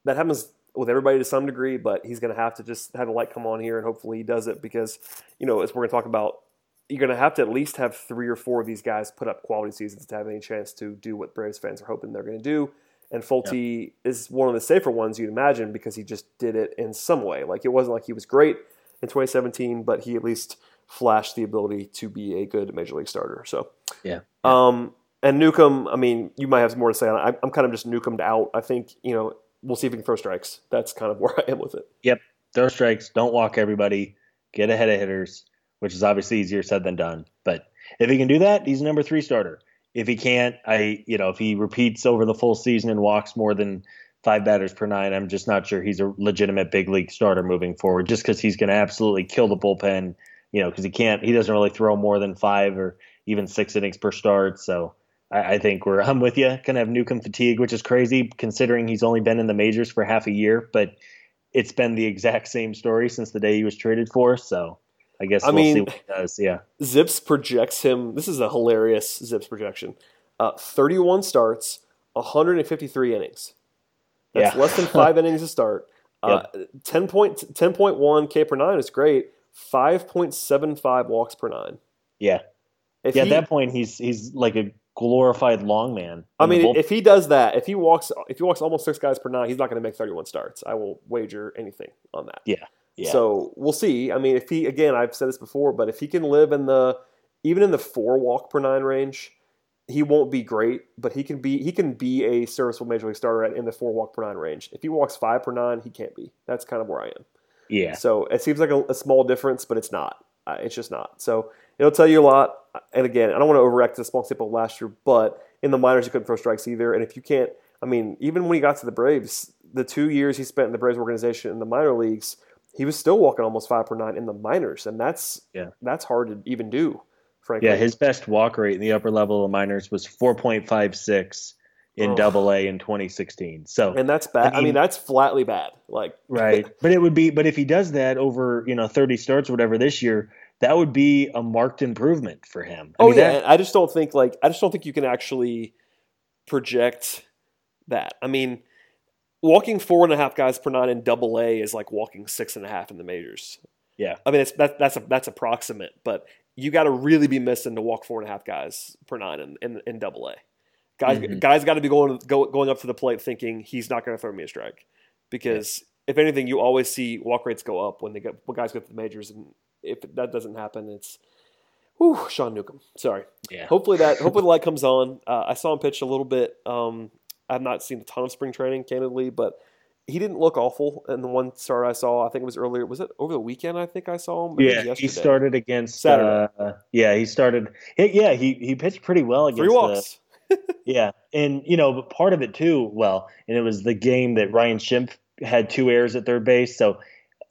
that happens with everybody to some degree. But he's going to have to just have the light come on here, and hopefully he does it because you know as we're going to talk about, you're going to have to at least have three or four of these guys put up quality seasons to have any chance to do what Braves fans are hoping they're going to do. And Folty yeah. is one of the safer ones you'd imagine because he just did it in some way. Like it wasn't like he was great in 2017, but he at least flashed the ability to be a good major league starter. So yeah. Um, and Newcomb, I mean, you might have more to say on it. I'm kind of just Newcombed out. I think you know we'll see if he can throw strikes. That's kind of where I am with it. Yep, throw strikes. Don't walk everybody. Get ahead of hitters, which is obviously easier said than done. But if he can do that, he's a number three starter. If he can't, I you know if he repeats over the full season and walks more than five batters per nine, I'm just not sure he's a legitimate big league starter moving forward. Just because he's going to absolutely kill the bullpen you know, because he can't, he doesn't really throw more than five or even six innings per start. So I, I think we're, I'm with you. Kind of have Newcomb fatigue, which is crazy considering he's only been in the majors for half a year, but it's been the exact same story since the day he was traded for. So I guess I we'll mean, see what he does. Yeah. Zips projects him. This is a hilarious Zips projection. Uh, 31 starts, 153 innings. That's yeah. less than five innings to start. Uh, yep. 10 point, 10.1 K per nine is great. 5.75 walks per nine. Yeah. If yeah, he, at that point he's he's like a glorified long man. I mean, if he does that, if he walks if he walks almost six guys per nine, he's not going to make 31 starts. I will wager anything on that. Yeah. Yeah. So we'll see. I mean, if he again, I've said this before, but if he can live in the even in the four walk per nine range, he won't be great, but he can be he can be a serviceable major league starter at, in the four walk per nine range. If he walks five per nine, he can't be. That's kind of where I am. Yeah. So it seems like a, a small difference, but it's not. Uh, it's just not. So it'll tell you a lot. And again, I don't want to overreact to the small sample last year, but in the minors, he couldn't throw strikes either. And if you can't, I mean, even when he got to the Braves, the two years he spent in the Braves organization in the minor leagues, he was still walking almost five per nine in the minors, and that's yeah, that's hard to even do. Frankly, yeah, his best walk rate in the upper level of the minors was four point five six. in Oh. Double A in 2016. So and that's bad. I mean, mean- that's flatly bad. Like right, but it would be, but if he does that over you know 30 starts or whatever this year, that would be a marked improvement for him. I oh mean, yeah, that- I just don't think like I just don't think you can actually project that. I mean, walking four and a half guys per nine in double A is like walking six and a half in the majors. Yeah. I mean it's that, that's a, that's approximate, but you got to really be missing to walk four and a half guys per nine in, in, in double A. Guys, Mhm. guys got to be going go, going up to the plate thinking he's not going to throw me a strike, because if anything, you always see walk rates go up when they get when guys get to the majors, and if that doesn't happen, it's whew, Sean Newcomb. Sorry. yeah. Hopefully that hopefully the light comes on. Uh, I saw him pitch a little bit. Um, I've not seen a ton of spring training, candidly, but he didn't look awful in the one start I saw. I think it was earlier. Was it over the weekend? I think I saw him. Maybe it was Yeah, he started against Saturday. Uh, yeah, he started. Yeah, he he pitched pretty well against three the- walks. Yeah, and you know, but part of it too. Well, and it was the game that Ryan Schimpf had two errors at third base. So,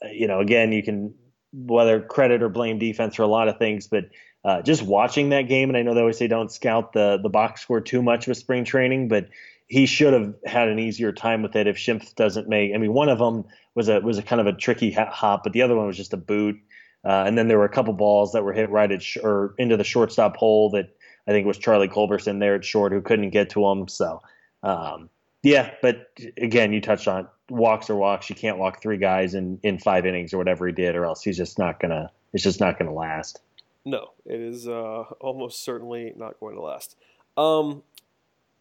uh, you know, again, you can whether credit or blame defense for a lot of things, but uh, just watching that game, and I know they always say don't scout the the box score too much with spring training, but he should have had an easier time with it if Schimpf doesn't make. I mean, one of them was a was a kind of a tricky hop, but the other one was just a boot. Uh, and then there were a couple balls that were hit right at sh- or into the shortstop hole that I think was Charlie Culberson there at short who couldn't get to him. So, um, yeah, but again, you touched on walks or walks. You can't walk three guys in, in five innings or whatever he did, or else he's just not gonna. It's just not gonna last. No, it is uh, almost certainly not going to last. Um,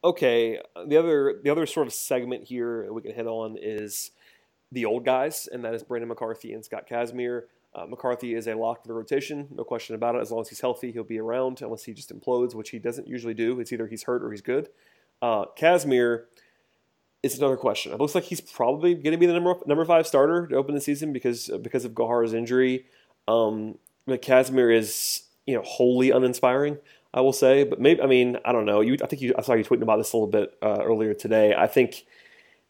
okay, the other the other sort of segment here we can hit on is the old guys, and that is Brandon McCarthy and Scott Kazmir. Uh, McCarthy is a lock for the rotation, no question about it. As long as he's healthy, he'll be around unless he just implodes, which he doesn't usually do. It's either he's hurt or he's good. Uh, Kazmir is another question. It looks like he's probably going to be the number number five starter to open the season because because of Gohara's injury. Um, but Kazmir is you know wholly uninspiring. I will say, but maybe I mean I don't know. You I think you I saw you tweeting about this a little bit uh, earlier today. I think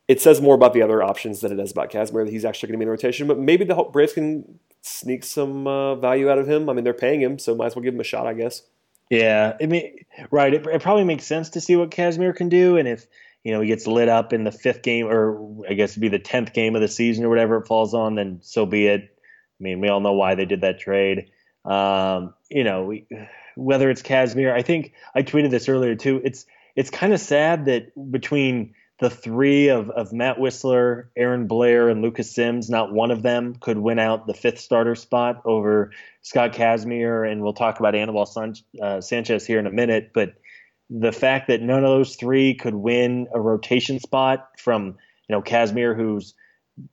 it says more about the other options than it does about Kazmir that he's actually going to be in rotation. But maybe the Braves can sneak some uh, value out of him. I mean they're paying him, so might as well give him a shot, I guess. Yeah, I mean, right. It, it probably makes sense to see what Kazmir can do, and if you know he gets lit up in the fifth game, or I guess it'd be the tenth game of the season or whatever it falls on, then so be it. I mean, we all know why they did that trade. Um, you know, we, whether it's Kazmir, I think I tweeted this earlier too. It's it's kind of sad that between the three of, of Matt Wisler, Aaron Blair, and Lucas Sims, not one of them could win out the fifth starter spot over Scott Kazmir. And we'll talk about Anibal San, uh, Sanchez here in a minute. But the fact that none of those three could win a rotation spot from, you know, Kazmir, who's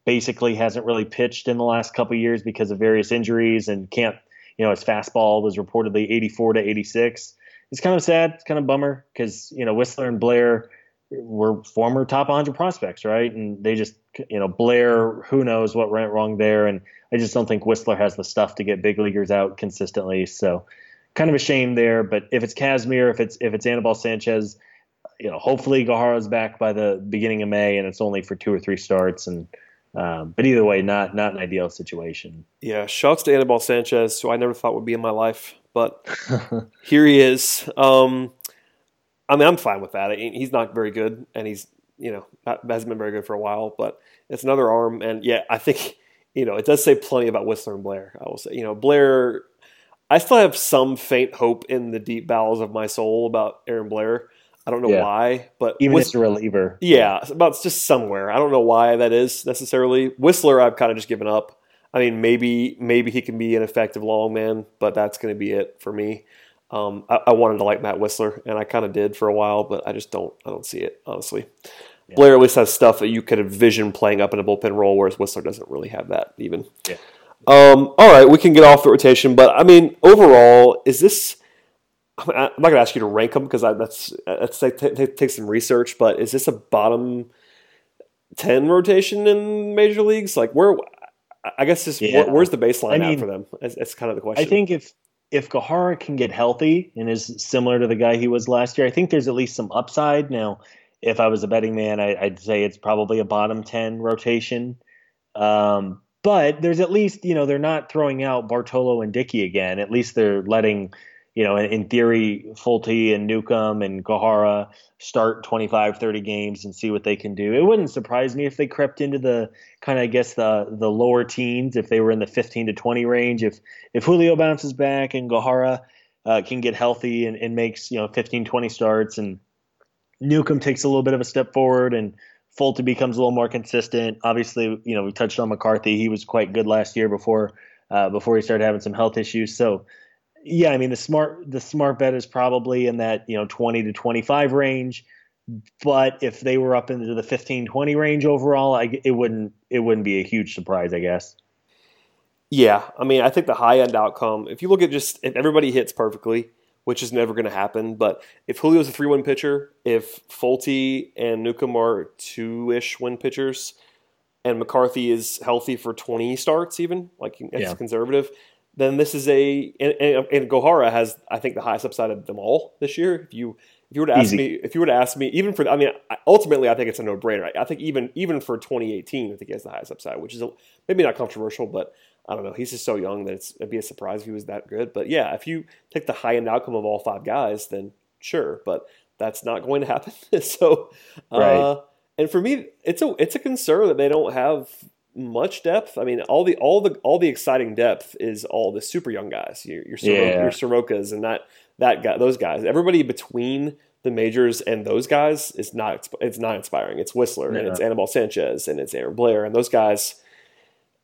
basically hasn't really pitched in the last couple years because of various injuries and can't, you know, his fastball was reportedly 84 to 86. It's kind of sad. It's kind of bummer because, you know, Wisler and Blair were former top 100 prospects, right? And they just, you know, Blair, who knows what went wrong there. And I just don't think Wisler has the stuff to get big leaguers out consistently. So kind of a shame there. But if it's Kazmir, if it's if it's Anibal Sanchez, you know, hopefully Gohara's back by the beginning of May, and it's only for two or three starts. And um, but either way, not not an ideal situation. Yeah, shouts to Anibal Sanchez, who I never thought would be in my life, but here he is. Um, I mean, I'm fine with that. I He's not very good, and he's you know not, hasn't been very good for a while. But it's another arm, and yeah, I think you know it does say plenty about Wisler and Blair. I will say, you know, Blair. I still have some faint hope in the deep bowels of my soul about Aaron Blair. I don't know Yeah. why, but Even Whis- as a reliever, yeah, it's about just somewhere. I don't know why that is necessarily. Wisler, I've kind of just given up. I mean, maybe maybe he can be an effective long man, but that's going to be it for me. Um, I, I wanted to like Matt Wisler, and I kind of did for a while, but I just don't. I don't see it honestly. Blair at least has stuff that you could envision playing up in a bullpen role, whereas Wisler doesn't really have that even. Yeah. Um, all right, we can get off the rotation, but I mean, overall, is this? Mean, I'm not going to ask you to rank them because that's that's take, take, take some research. But is this a bottom ten rotation in major leagues? Like where? I guess this Yeah. where, where's the baseline I at for them? That's, that's kind of the question. I think if if Gohara can get healthy and is similar to the guy he was last year, I think there's at least some upside. Now, if I was a betting man, I, I'd say it's probably a bottom ten rotation. Um, but there's at least you know they're not throwing out Bartolo and Dickey again. At least they're letting you know, in, theory, Folty and Newcomb and Gohara start 25, 30 games and see what they can do. It wouldn't surprise me if they crept into the kind of, I guess, the the lower teens, if they were in the 15 to 20 range. If if Julio bounces back and Gohara uh, can get healthy and, and makes, you know, 15, 20 starts and Newcomb takes a little bit of a step forward and Folty becomes a little more consistent. Obviously, you know, we touched on McCarthy. He was quite good last year before uh, before he started having some health issues. So yeah, I mean the smart the smart bet is probably in that you know 20 to 25 range. But if they were up into the 15 20 range overall, I, it wouldn't it wouldn't be a huge surprise, I guess. Yeah, I mean, I think the high end outcome, if you look at just if everybody hits perfectly, which is never going to happen, but if Julio's a three win pitcher, if Folty and Newcomb are two ish win pitchers, and McCarthy is healthy for 20 starts, even like it's yeah. conservative, then this is a and, and, and, Gohara has I think the highest upside of them all this year. If you if you were to ask Easy. me if you were to ask me even for I mean ultimately I think it's a no brainer. I think even even for 2018 I think he has the highest upside, which is a, maybe not controversial, but I don't know. He's just so young that it's, it'd be a surprise if he was that good. But yeah, if you take the high end outcome of all five guys, then sure. But that's not going to happen. so, right. uh, and for me, it's a it's a concern that they don't have much depth. I mean, all the all the all the exciting depth is all the super young guys. Your your, Soroka, yeah. your Sorokas and that that guy, those guys. Everybody between the majors and those guys is not it's not inspiring. It's Wisler and it's Anibal Sanchez and it's Aaron Blair and those guys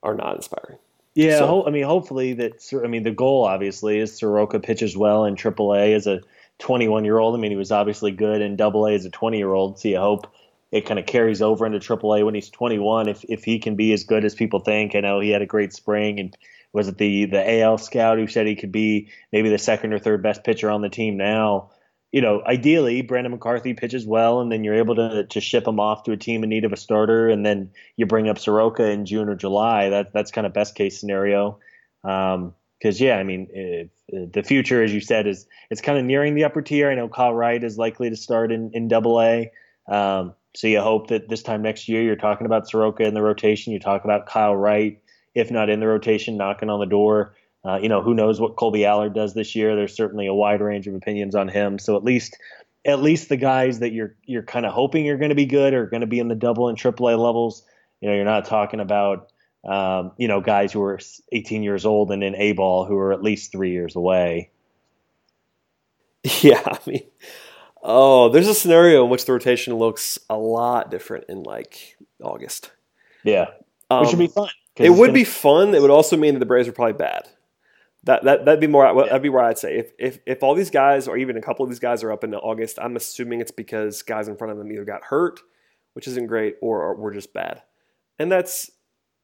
are not inspiring. Yeah, so, ho- I mean, hopefully that. I mean, the goal obviously is Soroka pitches well in AAA as a 21 year old. I mean, he was obviously good in Double A as a 20 year old. So you hope it kind of carries over into AAA when he's 21. If if he can be as good as people think, I know he had a great spring and was it the the AL scout who said he could be maybe the second or third best pitcher on the team now. You know, ideally, Brandon McCarthy pitches well, and then you're able to to ship him off to a team in need of a starter, and then you bring up Soroka in June or July. That that's kind of best case scenario. Because um, yeah, I mean, if, the future, as you said, is it's kind of nearing the upper tier. I know Kyle Wright is likely to start in in Double A. Um, so you hope that this time next year you're talking about Soroka in the rotation. You talk about Kyle Wright, if not in the rotation, knocking on the door. Uh, you know, who knows what Kolby Allard does this year? There's certainly a wide range of opinions on him. So at least, at least the guys that you're you're kind of hoping are going to be good are going to be in the double and triple A levels. You know, you're not talking about um, you know guys who are 18 years old and in A ball who are at least three years away. Yeah, I mean, Oh, there's a scenario in which the rotation looks a lot different in like August. Yeah, um, which would be fun. It would gonna... be fun. It would also mean that the Braves are probably bad. That that that'd be more. Yeah. That'd be where I'd say if, if if all these guys or even a couple of these guys are up in August, I'm assuming it's because guys in front of them either got hurt, which isn't great, or, or were just bad. And that's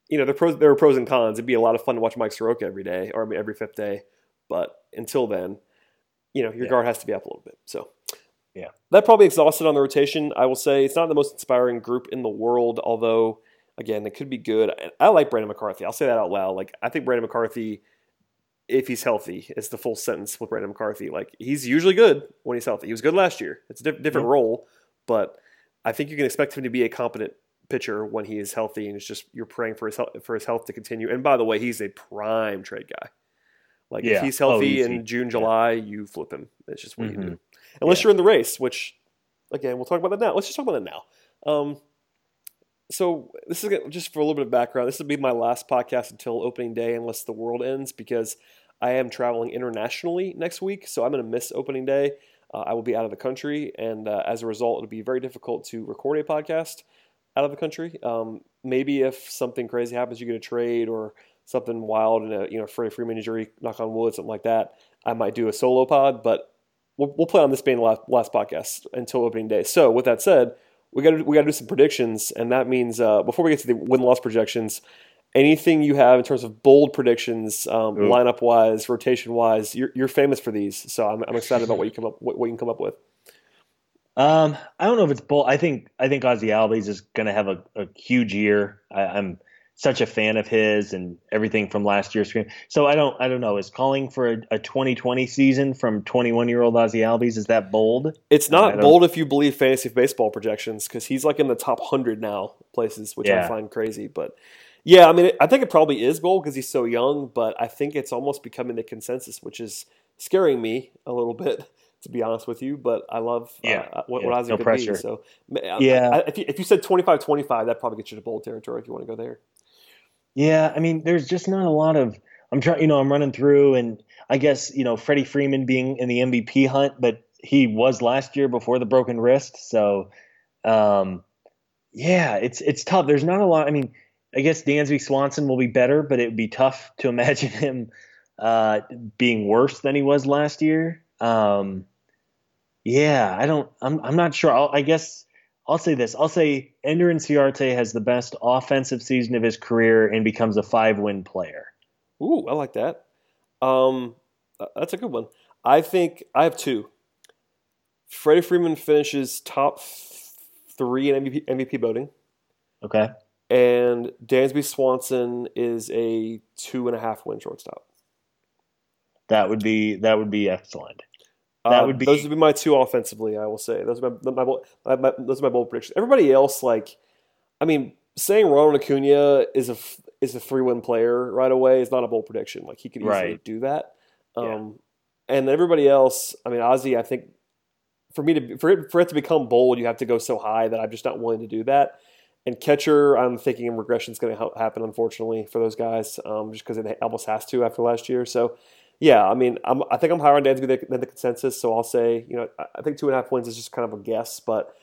you know, there pros, there are pros and cons. It'd be a lot of fun to watch Mike Soroka every day or every fifth day, but until then, you know, your yeah. guard has to be up a little bit. So yeah. That probably exhausted on the rotation. I will say it's not the most inspiring group in the world, although, again, it could be good. I like Brandon McCarthy. I'll say that out loud. Like, I think Brandon McCarthy, if he's healthy, is the full sentence with Brandon McCarthy. Like, he's usually good when he's healthy. He was good last year. It's a diff- different yeah. role, but I think you can expect him to be a competent pitcher when he is healthy, and it's just you're praying for his health, for his health to continue. And by the way, he's a prime trade guy. Like yeah. if he's healthy oh, in June, July, yeah. you flip him. It's just what mm-hmm. you do unless yeah. you're in the race, which again we'll talk about that now. Let's just talk about that now. Um, so this is just for a little bit of background. This will be my last podcast until opening day, unless the world ends, because I am traveling internationally next week. So I'm going to miss opening day. Uh, I will be out of the country, and uh, as a result, it'll be very difficult to record a podcast out of the country. Um, maybe if something crazy happens, you get a trade or something wild and a you know Freddie Freeman injury, knock on wood, something like that. I might do a solo pod, but we'll, we'll play on this being the last, last podcast until opening day. So with that said, we got to we got to do some predictions, and that means uh, before we get to the win loss projections, anything you have in terms of bold predictions, um, lineup wise, rotation wise, you're, you're famous for these. So I'm, I'm excited about what you come up what, what you can come up with. Um, I don't know if it's bold. I think I think Ozzie Albies is going to have a, a huge year. I, I'm such a fan of his and everything from last year's screen. So I don't I don't know. Is calling for a, a 2020 season from 21 year old Ozzie Albies is that bold? It's not bold if you believe fantasy baseball projections because he's like in the top hundred now places, which yeah. I find crazy. But yeah, I mean, I think it probably is bold because he's so young. But I think it's almost becoming the consensus, which is scaring me a little bit. To be honest with you, but I love Yeah. uh, what, Yeah, what Ozzie no could pressure. be. So ma- Yeah. I- if you, if you said 25-25, that probably gets you to bold territory if you want to go there. Yeah, I mean, there's just not a lot of. I'm trying, you know, I'm running through, and I guess you know Freddie Freeman being in the MVP hunt, but he was last year before the broken wrist, so um, yeah, it's it's tough. There's not a lot. I mean, I guess Dansby Swanson will be better, but it would be tough to imagine him uh, being worse than he was last year. Um, yeah, I don't. I'm I'm not sure. I'll, I guess I'll say this. I'll say Ender Inciarte has the best offensive season of his career and becomes a five-win player. Ooh, I like that. Um, uh, that's a good one. I think I have two. Freddie Freeman finishes top three in MVP, MVP voting, Okay. and Dansby Swanson is a two and a half win shortstop. That would be that would be excellent. That Uh, would be- those would be my two offensively. I will say those are my, my, bold- my, my those are my bold predictions. Everybody else, like, I mean, saying Ronald Acuna is a is a three win player right away is not a bold prediction. Like he could easily Right. do that. Um, Yeah. And everybody else, I mean, Ozzie, I think for me to for it, for it to become bold, you have to go so high that I'm just not willing to do that. And catcher, I'm thinking regression is going to happen, unfortunately, for those guys, um, just because it almost has to after last year. So, yeah, I mean, I'm, I think I'm higher on Dansby than than the consensus. So I'll say, you know, I- think two and a half wins is just kind of a guess, but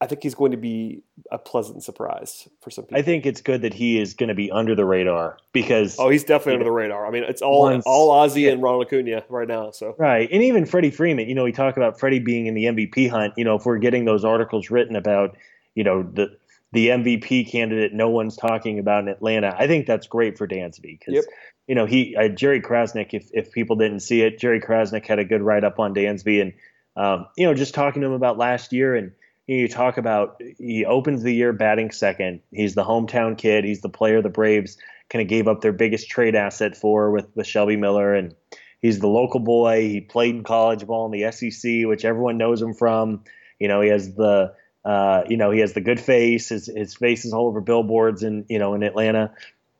I think he's going to be a pleasant surprise for some people. I think it's good that he is going to be under the radar because oh, he's definitely under the radar. I mean, it's all Once- all Ozzie yeah. and Ronald Acuna right now. So Right. And even Freddie Freeman, you know, we talk about Freddie being in the MVP hunt. You know, if we're getting those articles written about, you know, the the MVP candidate no one's talking about in Atlanta, I think that's great for Dansby because, Yep. You know, he uh, Jerry Crasnick, if if people didn't see it, Jerry Crasnick had a good write up on Dansby and, um, you know, just talking to him about last year and. You, know, you talk about he opens the year batting second. He's the hometown kid. He's the player the Braves kind of gave up their biggest trade asset for with, with Shelby Miller, and he's the local boy. He played in college ball in the SEC, which everyone knows him from. You know, he has the uh, you know he has the good face. His his face is all over billboards in you know in Atlanta.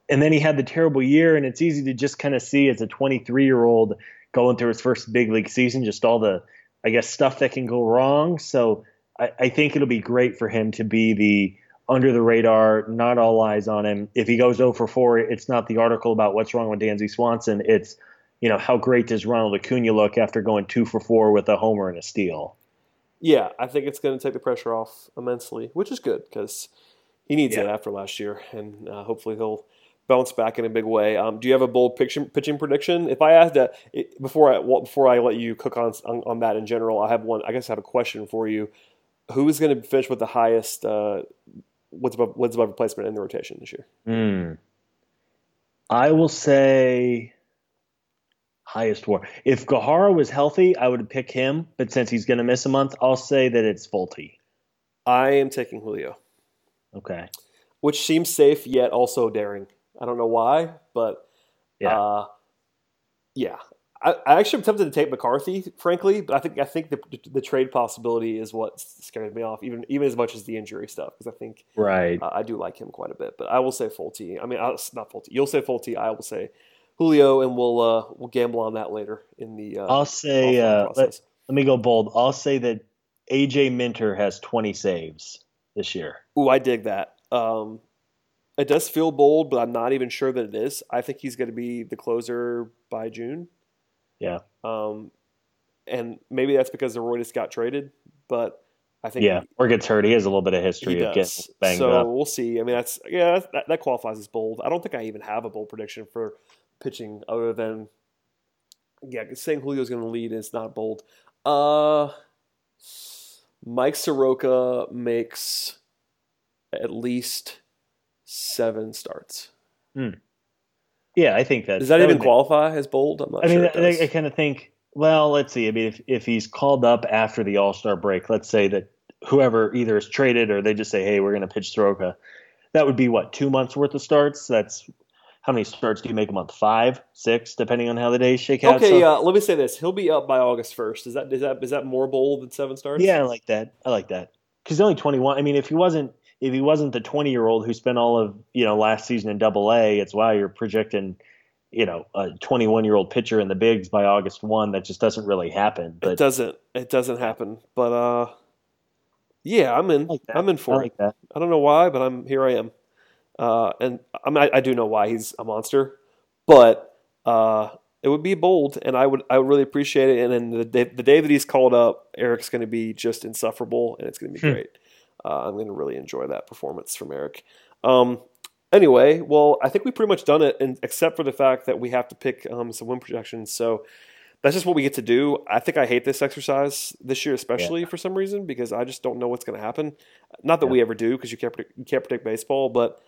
And then he had the terrible year, and it's easy to just kind of see as a 23 year old going through his first big league season, just all the I guess stuff that can go wrong. So I, I think it'll be great for him to be the under the radar, not all eyes on him. If he goes 0 for 4, it's not the article about what's wrong with Dansby Swanson. It's, you know, how great does Ronald Acuna look after going 2 for 4 with a homer and a steal? yeah, I think it's going to take the pressure off immensely, which is good because he needs it after last year, and uh, hopefully he'll bounce back in a big way. Um, do you have a bold pitching, pitching prediction? If I asked that it, before I well, before I let you cook on, on on that in general, I have one. I guess I have a question for you. Who is going to finish with the highest uh, what's above what's above replacement in the rotation this year? Hmm. I will say highest war. If Gohara was healthy, I would pick him, but since he's going to miss a month, I'll say that it's Folty. I am taking Julio, Okay. which seems safe yet also daring. I don't know why, but Yeah. Uh, yeah. I, I actually am tempted to take McCarthy, frankly, but I think I think the, the trade possibility is what scares me off, even even as much as the injury stuff, because I think right. uh, I do like him quite a bit. But I will say Folty. I mean, I, not Folty. You'll say Folty. I will say Julio, and we'll uh, we'll gamble on that later in the. Uh, I'll say, uh, let, let me go bold. I'll say that AJ Minter has 20 saves this year. Ooh, I dig that. Um, it does feel bold, but I'm not even sure that it is. I think he's going to be the closer by June. Yeah. Um, and maybe that's because the Arodys got traded, but I think Yeah. Or gets hurt. He has a little bit of he history of getting banged so up. we'll see. I mean, that's yeah, that, that qualifies as bold. I don't think I even have a bold prediction for pitching other than yeah, saying Julio's going to lead is not bold. Uh, Mike Soroka makes at least seven starts. Yeah, I think that Does that, even would make- qualify as bold? I'm not I mean, sure. I. I kind of think. Well, let's see. I mean, if if he's called up after the All Star break, let's say that whoever either is traded or they just say, "Hey, we're going to pitch Soroka," that would be what two months worth of starts. That's how many starts do you make a month? Five, six, depending on how the days shake out. Okay, So- uh, let me say this: he'll be up by August first. Is that is that is that more bold than seven starts? Yeah, I like that. I like that because he's only 21. I mean, if he wasn't if he wasn't the 20 year old who spent all of you know last season in Double A, it's wow, you're projecting you know, a 21 year old pitcher in the bigs by August 1. That just doesn't really happen. But it doesn't. It doesn't happen. But uh, yeah, I'm in. Like I'm in for I like it. That. I don't know why, but I'm here. I am. Uh, and I, mean, I, I do know why he's a monster, but uh, it would be bold, and I would I would really appreciate it. And then the day, the day that he's called up, Eric's going to be just insufferable, and it's going to be hmm. great. Uh, I'm going to really enjoy that performance from Eric. Um, anyway, well, I think we've pretty much done it, and except for the fact that we have to pick um, some win projections. So that's just what we get to do. I think I hate this exercise this year, especially yeah. for some reason, because I just don't know what's going to happen. Not that yeah. we ever do, because you can't predict, you can't predict baseball. But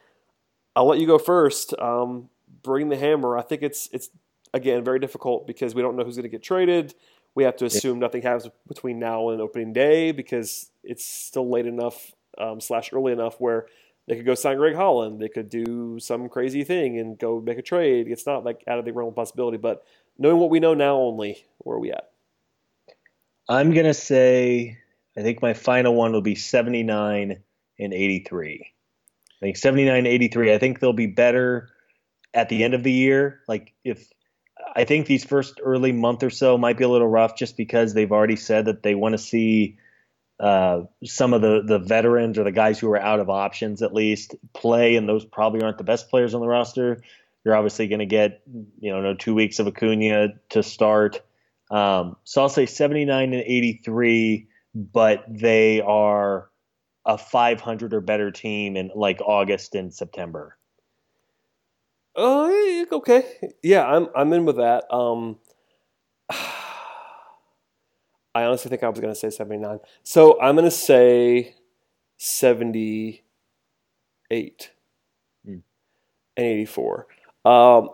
I'll let you go first. Um, bring the hammer. I think it's it's again very difficult because we don't know who's going to get traded. We have to assume yeah. nothing happens between now and opening day because it's still late enough um, slash early enough where they could go sign Greg Holland. They could do some crazy thing and go make a trade. It's not like out of the realm of possibility, but knowing what we know now only, where are we at? I'm going to say, I think my final one will be 79 and 83. I think 79 83. I think they'll be better at the end of the year. Like, if I think these first early month or so might be a little rough just because they've already said that they want to see uh, some of the the veterans or the guys who are out of options at least play, and those probably aren't the best players on the roster. You're obviously going to get you know no two weeks of Acuna to start. Um, so I'll say 79 and 83, but they are a 500 or better team in like August and September. Oh, okay. Yeah, I'm I'm in with that. Um, I honestly think I was going to say 79. So I'm going to say 78 hmm. and 84. Um,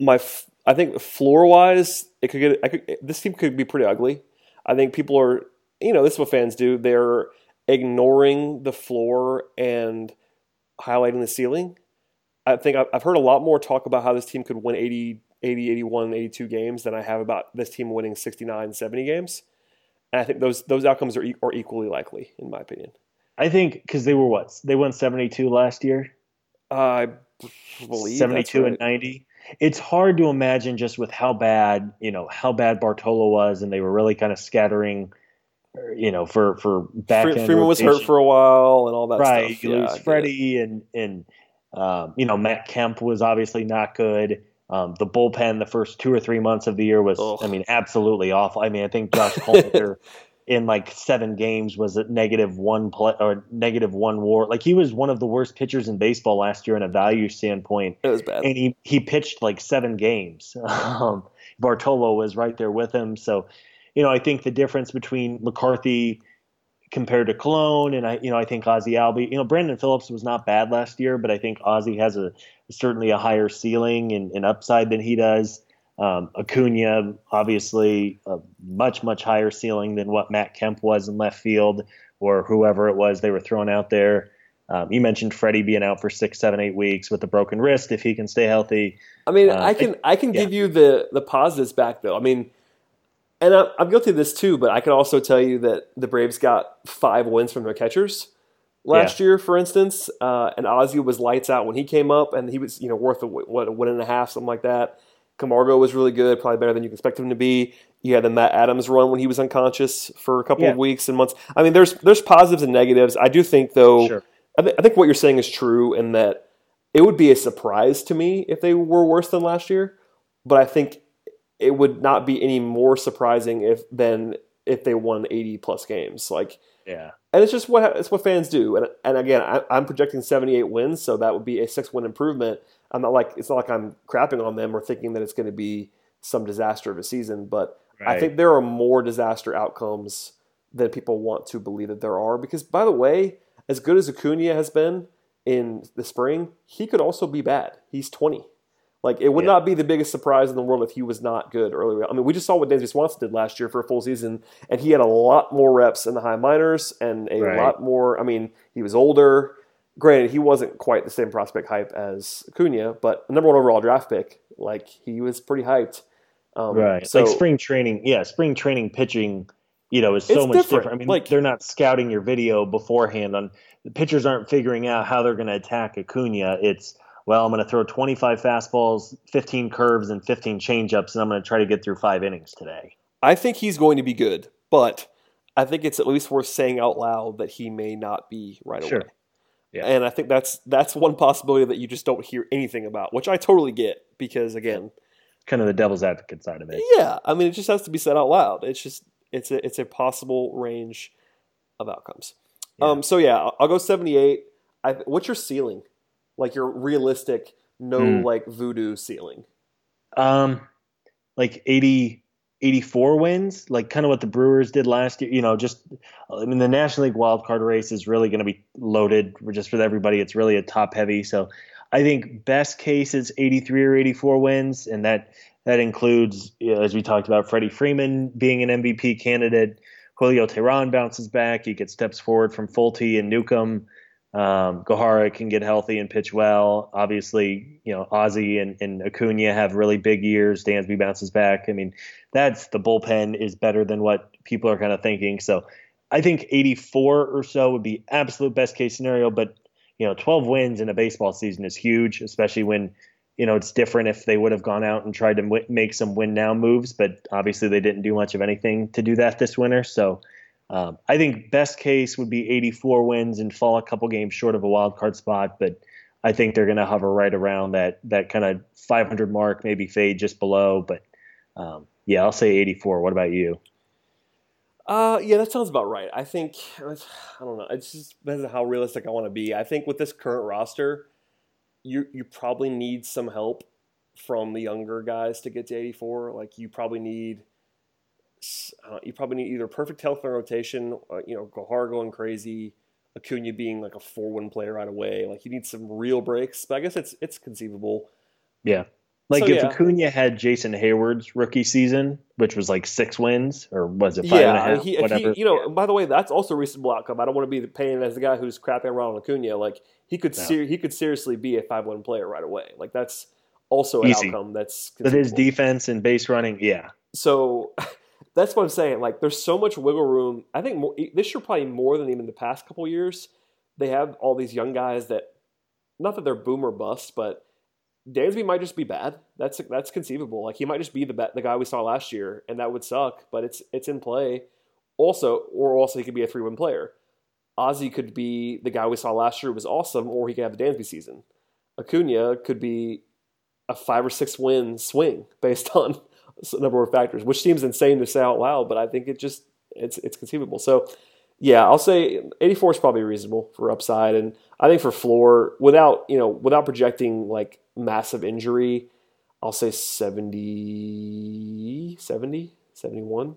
my, I think floor wise, it could get. I could. This team could be pretty ugly. I think people are. You know, this is what fans do. They're ignoring the floor and highlighting the ceiling. I think I've heard a lot more talk about how this team could win 80, 80, 81, 82 games than I have about this team winning 69, 70 games. And I think those those outcomes are, are equally likely, in my opinion. I think because they were what they won seventy two last year. Uh, I believe seventy two right. and ninety. It's hard to imagine just with how bad you know how bad Bartolo was, and they were really kind of scattering. You know, for for back Freeman rotation. was hurt for a while and all that stuff. right, stuff. You yeah, lose Freddie and and um, you know Matt Kemp was obviously not good. Um, the bullpen the first two or three months of the year was, Ugh. I mean, absolutely awful. I mean, I think Josh Collins in like seven games was at negative one play or negative one WAR. Like he was one of the worst pitchers in baseball last year in a value standpoint. It was bad, and he he pitched like seven games. Um, Bartolo was right there with him, so you know I think the difference between McCarthy compared to Colon, and I, you know, I think Ozzie Albies, you know, Brandon Phillips was not bad last year, but I think Ozzie has a certainly a higher ceiling and, and upside than he does. Um, Acuna, obviously, a much much higher ceiling than what Matt Kemp was in left field or whoever it was they were throwing out there. Um, you mentioned Freddie being out for six, seven, eight weeks with a broken wrist. If he can stay healthy, I mean, uh, I can I can yeah. give you the the positives back though. I mean, and I'm, I'm guilty of this too, but I can also tell you that the Braves got five wins from their catchers last yeah. year, for instance. Uh, and Ozzie was lights out when he came up, and he was you know worth a, what a win and a half, something like that. Camargo was really good, probably better than you expect him to be. You had the Matt Adams run when he was unconscious for a couple yeah. of weeks and months. I mean, there's there's positives and negatives. I do think though, sure. I, th- I think what you're saying is true in that it would be a surprise to me if they were worse than last year. But I think it would not be any more surprising if than if they won 80 plus games. Like, yeah, and it's just what it's what fans do. And and again, I, am projecting 78 wins, so that would be a six win improvement. I'm not like it's not like I'm crapping on them or thinking that it's going to be some disaster of a season, but right. I think there are more disaster outcomes than people want to believe that there are. Because by the way, as good as Acuna has been in the spring, he could also be bad. He's 20. Like it would yeah. not be the biggest surprise in the world if he was not good earlier. I mean, we just saw what Dansby Swanson did last year for a full season, and he had a lot more reps in the high minors and a right. lot more. I mean, he was older. Granted, he wasn't quite the same prospect hype as Acuna, but number one overall draft pick, like he was pretty hyped. Um, right. So, like spring training, yeah, spring training pitching, you know, is so much different. different. I mean, like they're not scouting your video beforehand on the pitchers aren't figuring out how they're going to attack Acuna. It's well, I'm going to throw 25 fastballs, 15 curves, and 15 changeups, and I'm going to try to get through five innings today. I think he's going to be good, but I think it's at least worth saying out loud that he may not be right Sure. away. Yeah. And I think that's that's one possibility that you just don't hear anything about, which I totally get because again, Kind of the devil's advocate side of it. yeah, I mean it just has to be said out loud. It's just it's a it's a possible range of outcomes. Yeah. Um, so yeah, I'll, I'll go seventy eight. I, what's your ceiling? Like your realistic, no Hmm. like voodoo ceiling. Um, like 80, 84 wins, like kind of what the Brewers did last year. You know, just I mean, the National League wild card race is really going to be loaded just with everybody. It's really a top heavy. So I think best case is 83 or 84 wins, and that that includes, you know, as we talked about, Freddie Freeman being an MVP candidate. Julio Teheran bounces back. He gets steps forward from Folty and Newcomb. Um, Gohara can get healthy and pitch well. Obviously, you know Ozzie and, and Acuna have really big years. Dansby bounces back. I mean, that's the bullpen is better than what people are kind of thinking. So, I think 84 or so would be absolute best case scenario. But you know, 12 wins in a baseball season is huge, especially when you know it's different if they would have gone out and tried to w- make some win now moves. But obviously, they didn't do much of anything to do that this winter. So. Um, I think best case would be 84 wins and fall a couple games short of a wild card spot, but I think they're going to hover right around that that kind of 500 mark, maybe fade just below. But um, yeah, I'll say 84. What about you? Uh, yeah, that sounds about right. I think I don't know. It just depends on how realistic I want to be. I think with this current roster, you you probably need some help from the younger guys to get to 84. Like you probably need uh, you probably need either perfect health and rotation, uh, you know, Gohar going crazy, Acuna being like a four win player right away. Like you need some real breaks. But I guess it's it's conceivable. Yeah. Like So, if yeah. Acuna had Jason Heyward's rookie season, which was like six wins, or was it five and a yeah, half? he, whatever. he, you know. By the way, that's also a reasonable outcome. I don't want to be paying as the guy who's crapping around on Acuna. Like he could, No. ser- he could seriously be a five one player right away. Like that's also an Easy. outcome that's But his defense and base running, yeah. So that's what I'm saying. Like there's so much wiggle room. I think more, this year probably more than even the past couple years. They have all these young guys that, not that they're boom or bust, but Dansby might just be bad. That's that's conceivable. Like he might just be the the guy we saw last year, and that would suck. But it's it's in play. Also, or also he could be a three win player. Ozzie could be the guy we saw last year was awesome, or he could have a Dansby season. Acuna could be a five or six win swing based on number of factors, which seems insane to say out loud, but I think it just it's it's conceivable. So yeah, I'll say 84 is probably reasonable for upside, and I think for floor without you know without projecting like massive injury, I'll say 70, 70, 71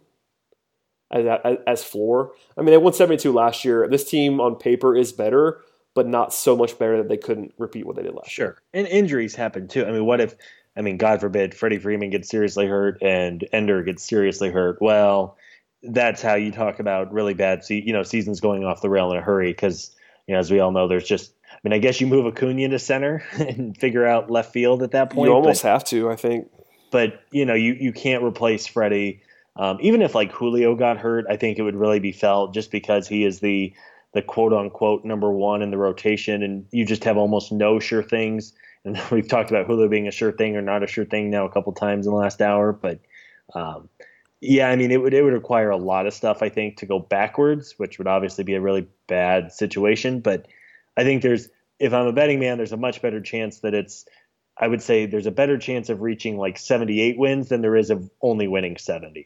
as, as, floor. I mean, they won 72 last year. This team on paper is better, but not so much better that they couldn't repeat what they did last year. Sure. And injuries happen too. I mean, what if, I mean, God forbid, Freddie Freeman gets seriously hurt and Ender gets seriously hurt? Well, that's how you talk about really bad, se- you know, seasons going off the rail in a hurry because, you know, as we all know, there's just, I mean, I guess you move Acuna to center and figure out left field at that point. You almost but, have to, I think. but, you know, you, you can't replace Freddie. Um, even if like Julio got hurt, I think it would really be felt just because he is the, the quote unquote number one in the rotation and you just have almost no sure things and we've talked about Julio being a sure thing or not a sure thing now a couple times in the last hour. But um, yeah, I mean, it would it would require a lot of stuff, I think, to go backwards, which would obviously be a really bad situation. But I think there's, if I'm a betting man, there's a much better chance that it's. I would say there's a better chance of reaching like 78 wins than there is of only winning 70.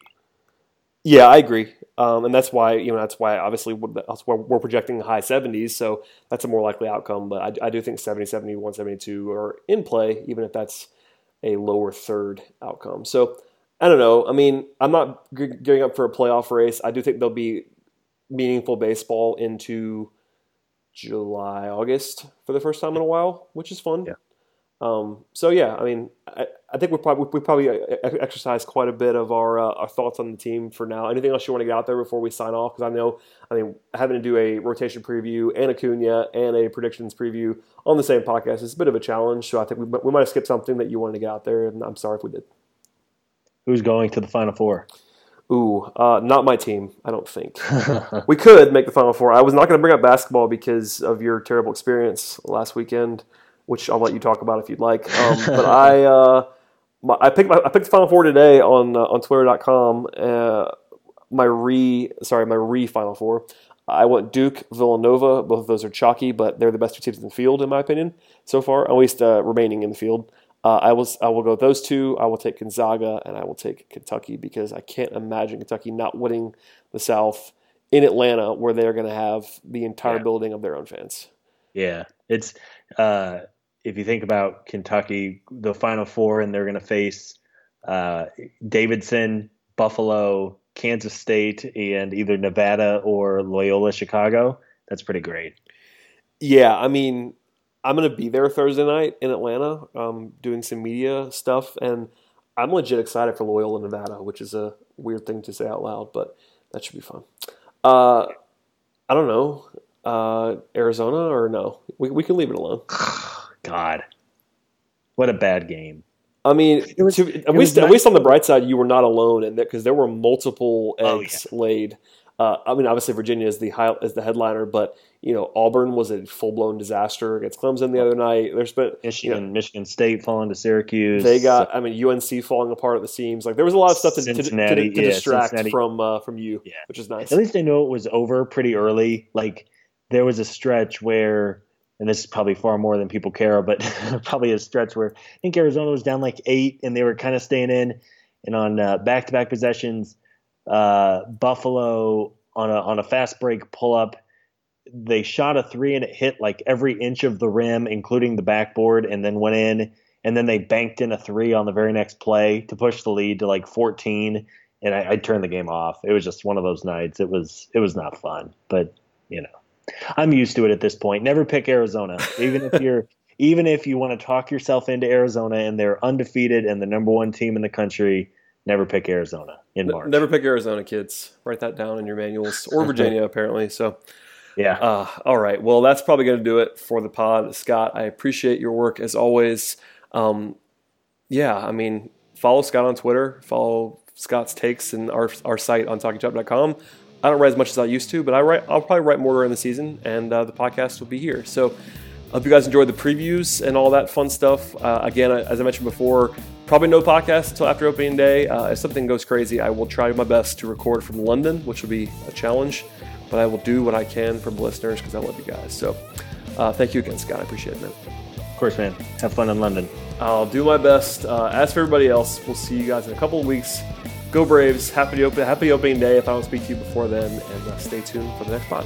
Yeah, I agree, um, and that's why you know that's why obviously we're- that's where we're projecting high 70s, so that's a more likely outcome. But I, I do think 70, 71, 72 are in play, even if that's a lower third outcome. So I don't know. I mean, I'm not gearing up for a playoff race. I do think there'll be meaningful baseball into July, August for the first time in a while, which is fun. Yeah. Um, so yeah, I mean, I, I think we probably we probably uh, exercise quite a bit of our uh, our thoughts on the team for now. Anything else you want to get out there before we sign off? Because I know, I mean, having to do a rotation preview and a Acuna and a predictions preview on the same podcast is a bit of a challenge. So I think we, we might have skipped something that you wanted to get out there, and I'm sorry if we did. Who's going to the Final Four? Ooh, uh, not my team. I don't think we could make the final four. I was not going to bring up basketball because of your terrible experience last weekend which I'll let you talk about if you'd like. Um, but I uh, my, I picked my, I picked the Final Four today on uh, on Twitter.com. Uh, my re sorry my re Final Four. I went Duke, Villanova. Both of those are chalky, but they're the best two teams in the field in my opinion so far, at least uh, remaining in the field. Uh, I was I will go with those two. I will take Gonzaga and I will take Kentucky because I can't imagine Kentucky not winning the South in Atlanta, where they're going to have the entire Yeah. building of their own fans. Yeah, it's uh, if you think about Kentucky, the Final Four, and they're going to face uh, Davidson, Buffalo, Kansas State, and either Nevada or Loyola Chicago. That's pretty great. Yeah, I mean, I'm going to be there Thursday night in Atlanta, um, doing some media stuff, and I'm legit excited for Loyola, Nevada, which is a weird thing to say out loud, but that should be fun. Uh, I don't know, uh, Arizona or no? We we can leave it alone. God, what a bad game. I mean, was- to, at was least at least on the bright side, you were not alone, and because there were multiple Oh, eggs laid. Uh, I mean, obviously Virginia is the high, is the headliner, but you know Auburn was a full blown disaster against Clemson the other night. There's been Michigan, Michigan State falling to Syracuse. They got, I mean, UNC falling apart at the seams. Like there was a lot of stuff to, to, to, to yeah, distract Cincinnati. from uh, from you, Yeah. which is nice. At least I know it was over pretty early. Like there was a stretch where, and this is probably far more than people care, but probably a stretch where I think Arizona was down like eight, and they were kind of staying in. And on uh, back-to-back possessions, uh, Buffalo on a on a fast break pull up, they shot a three and it hit like every inch of the rim, including the backboard, and then went in. And then they banked in a three on the very next play to push the lead to like 14 and I, I turned the game off. It was just one of those nights. It was it was not fun, but you know, I'm used to it at this point. Never pick Arizona, even if you're even if you want to talk yourself into Arizona and they're undefeated and the number one team in the country. Never pick Arizona in March. Never pick Arizona, kids. Write that down in your manuals, or Virginia, apparently. So, Yeah, uh, all right. Well, that's probably going to do it for the pod, Scott. I appreciate your work as always. Um, yeah, I mean, follow Scott on Twitter. Follow Scott's takes and our our site on TalkingChop.com. I don't write as much as I used to, but I write. I'll probably write more during the season, and uh, the podcast will be here. So. I hope you guys enjoyed the previews and all that fun stuff. Uh, again, as I mentioned before, probably no podcast until after opening day. Uh, if something goes crazy, I will try my best to record from London, which will be a challenge, but I will do what I can for the listeners because I love you guys. So uh, thank you again, Scott. I appreciate it, man. of course, man. Have fun in London. I'll do my best. Uh, as for everybody else, we'll see you guys in a couple of weeks. Go Braves! Happy open, happy opening day. If I don't speak to you before then, and uh, stay tuned for the next pod.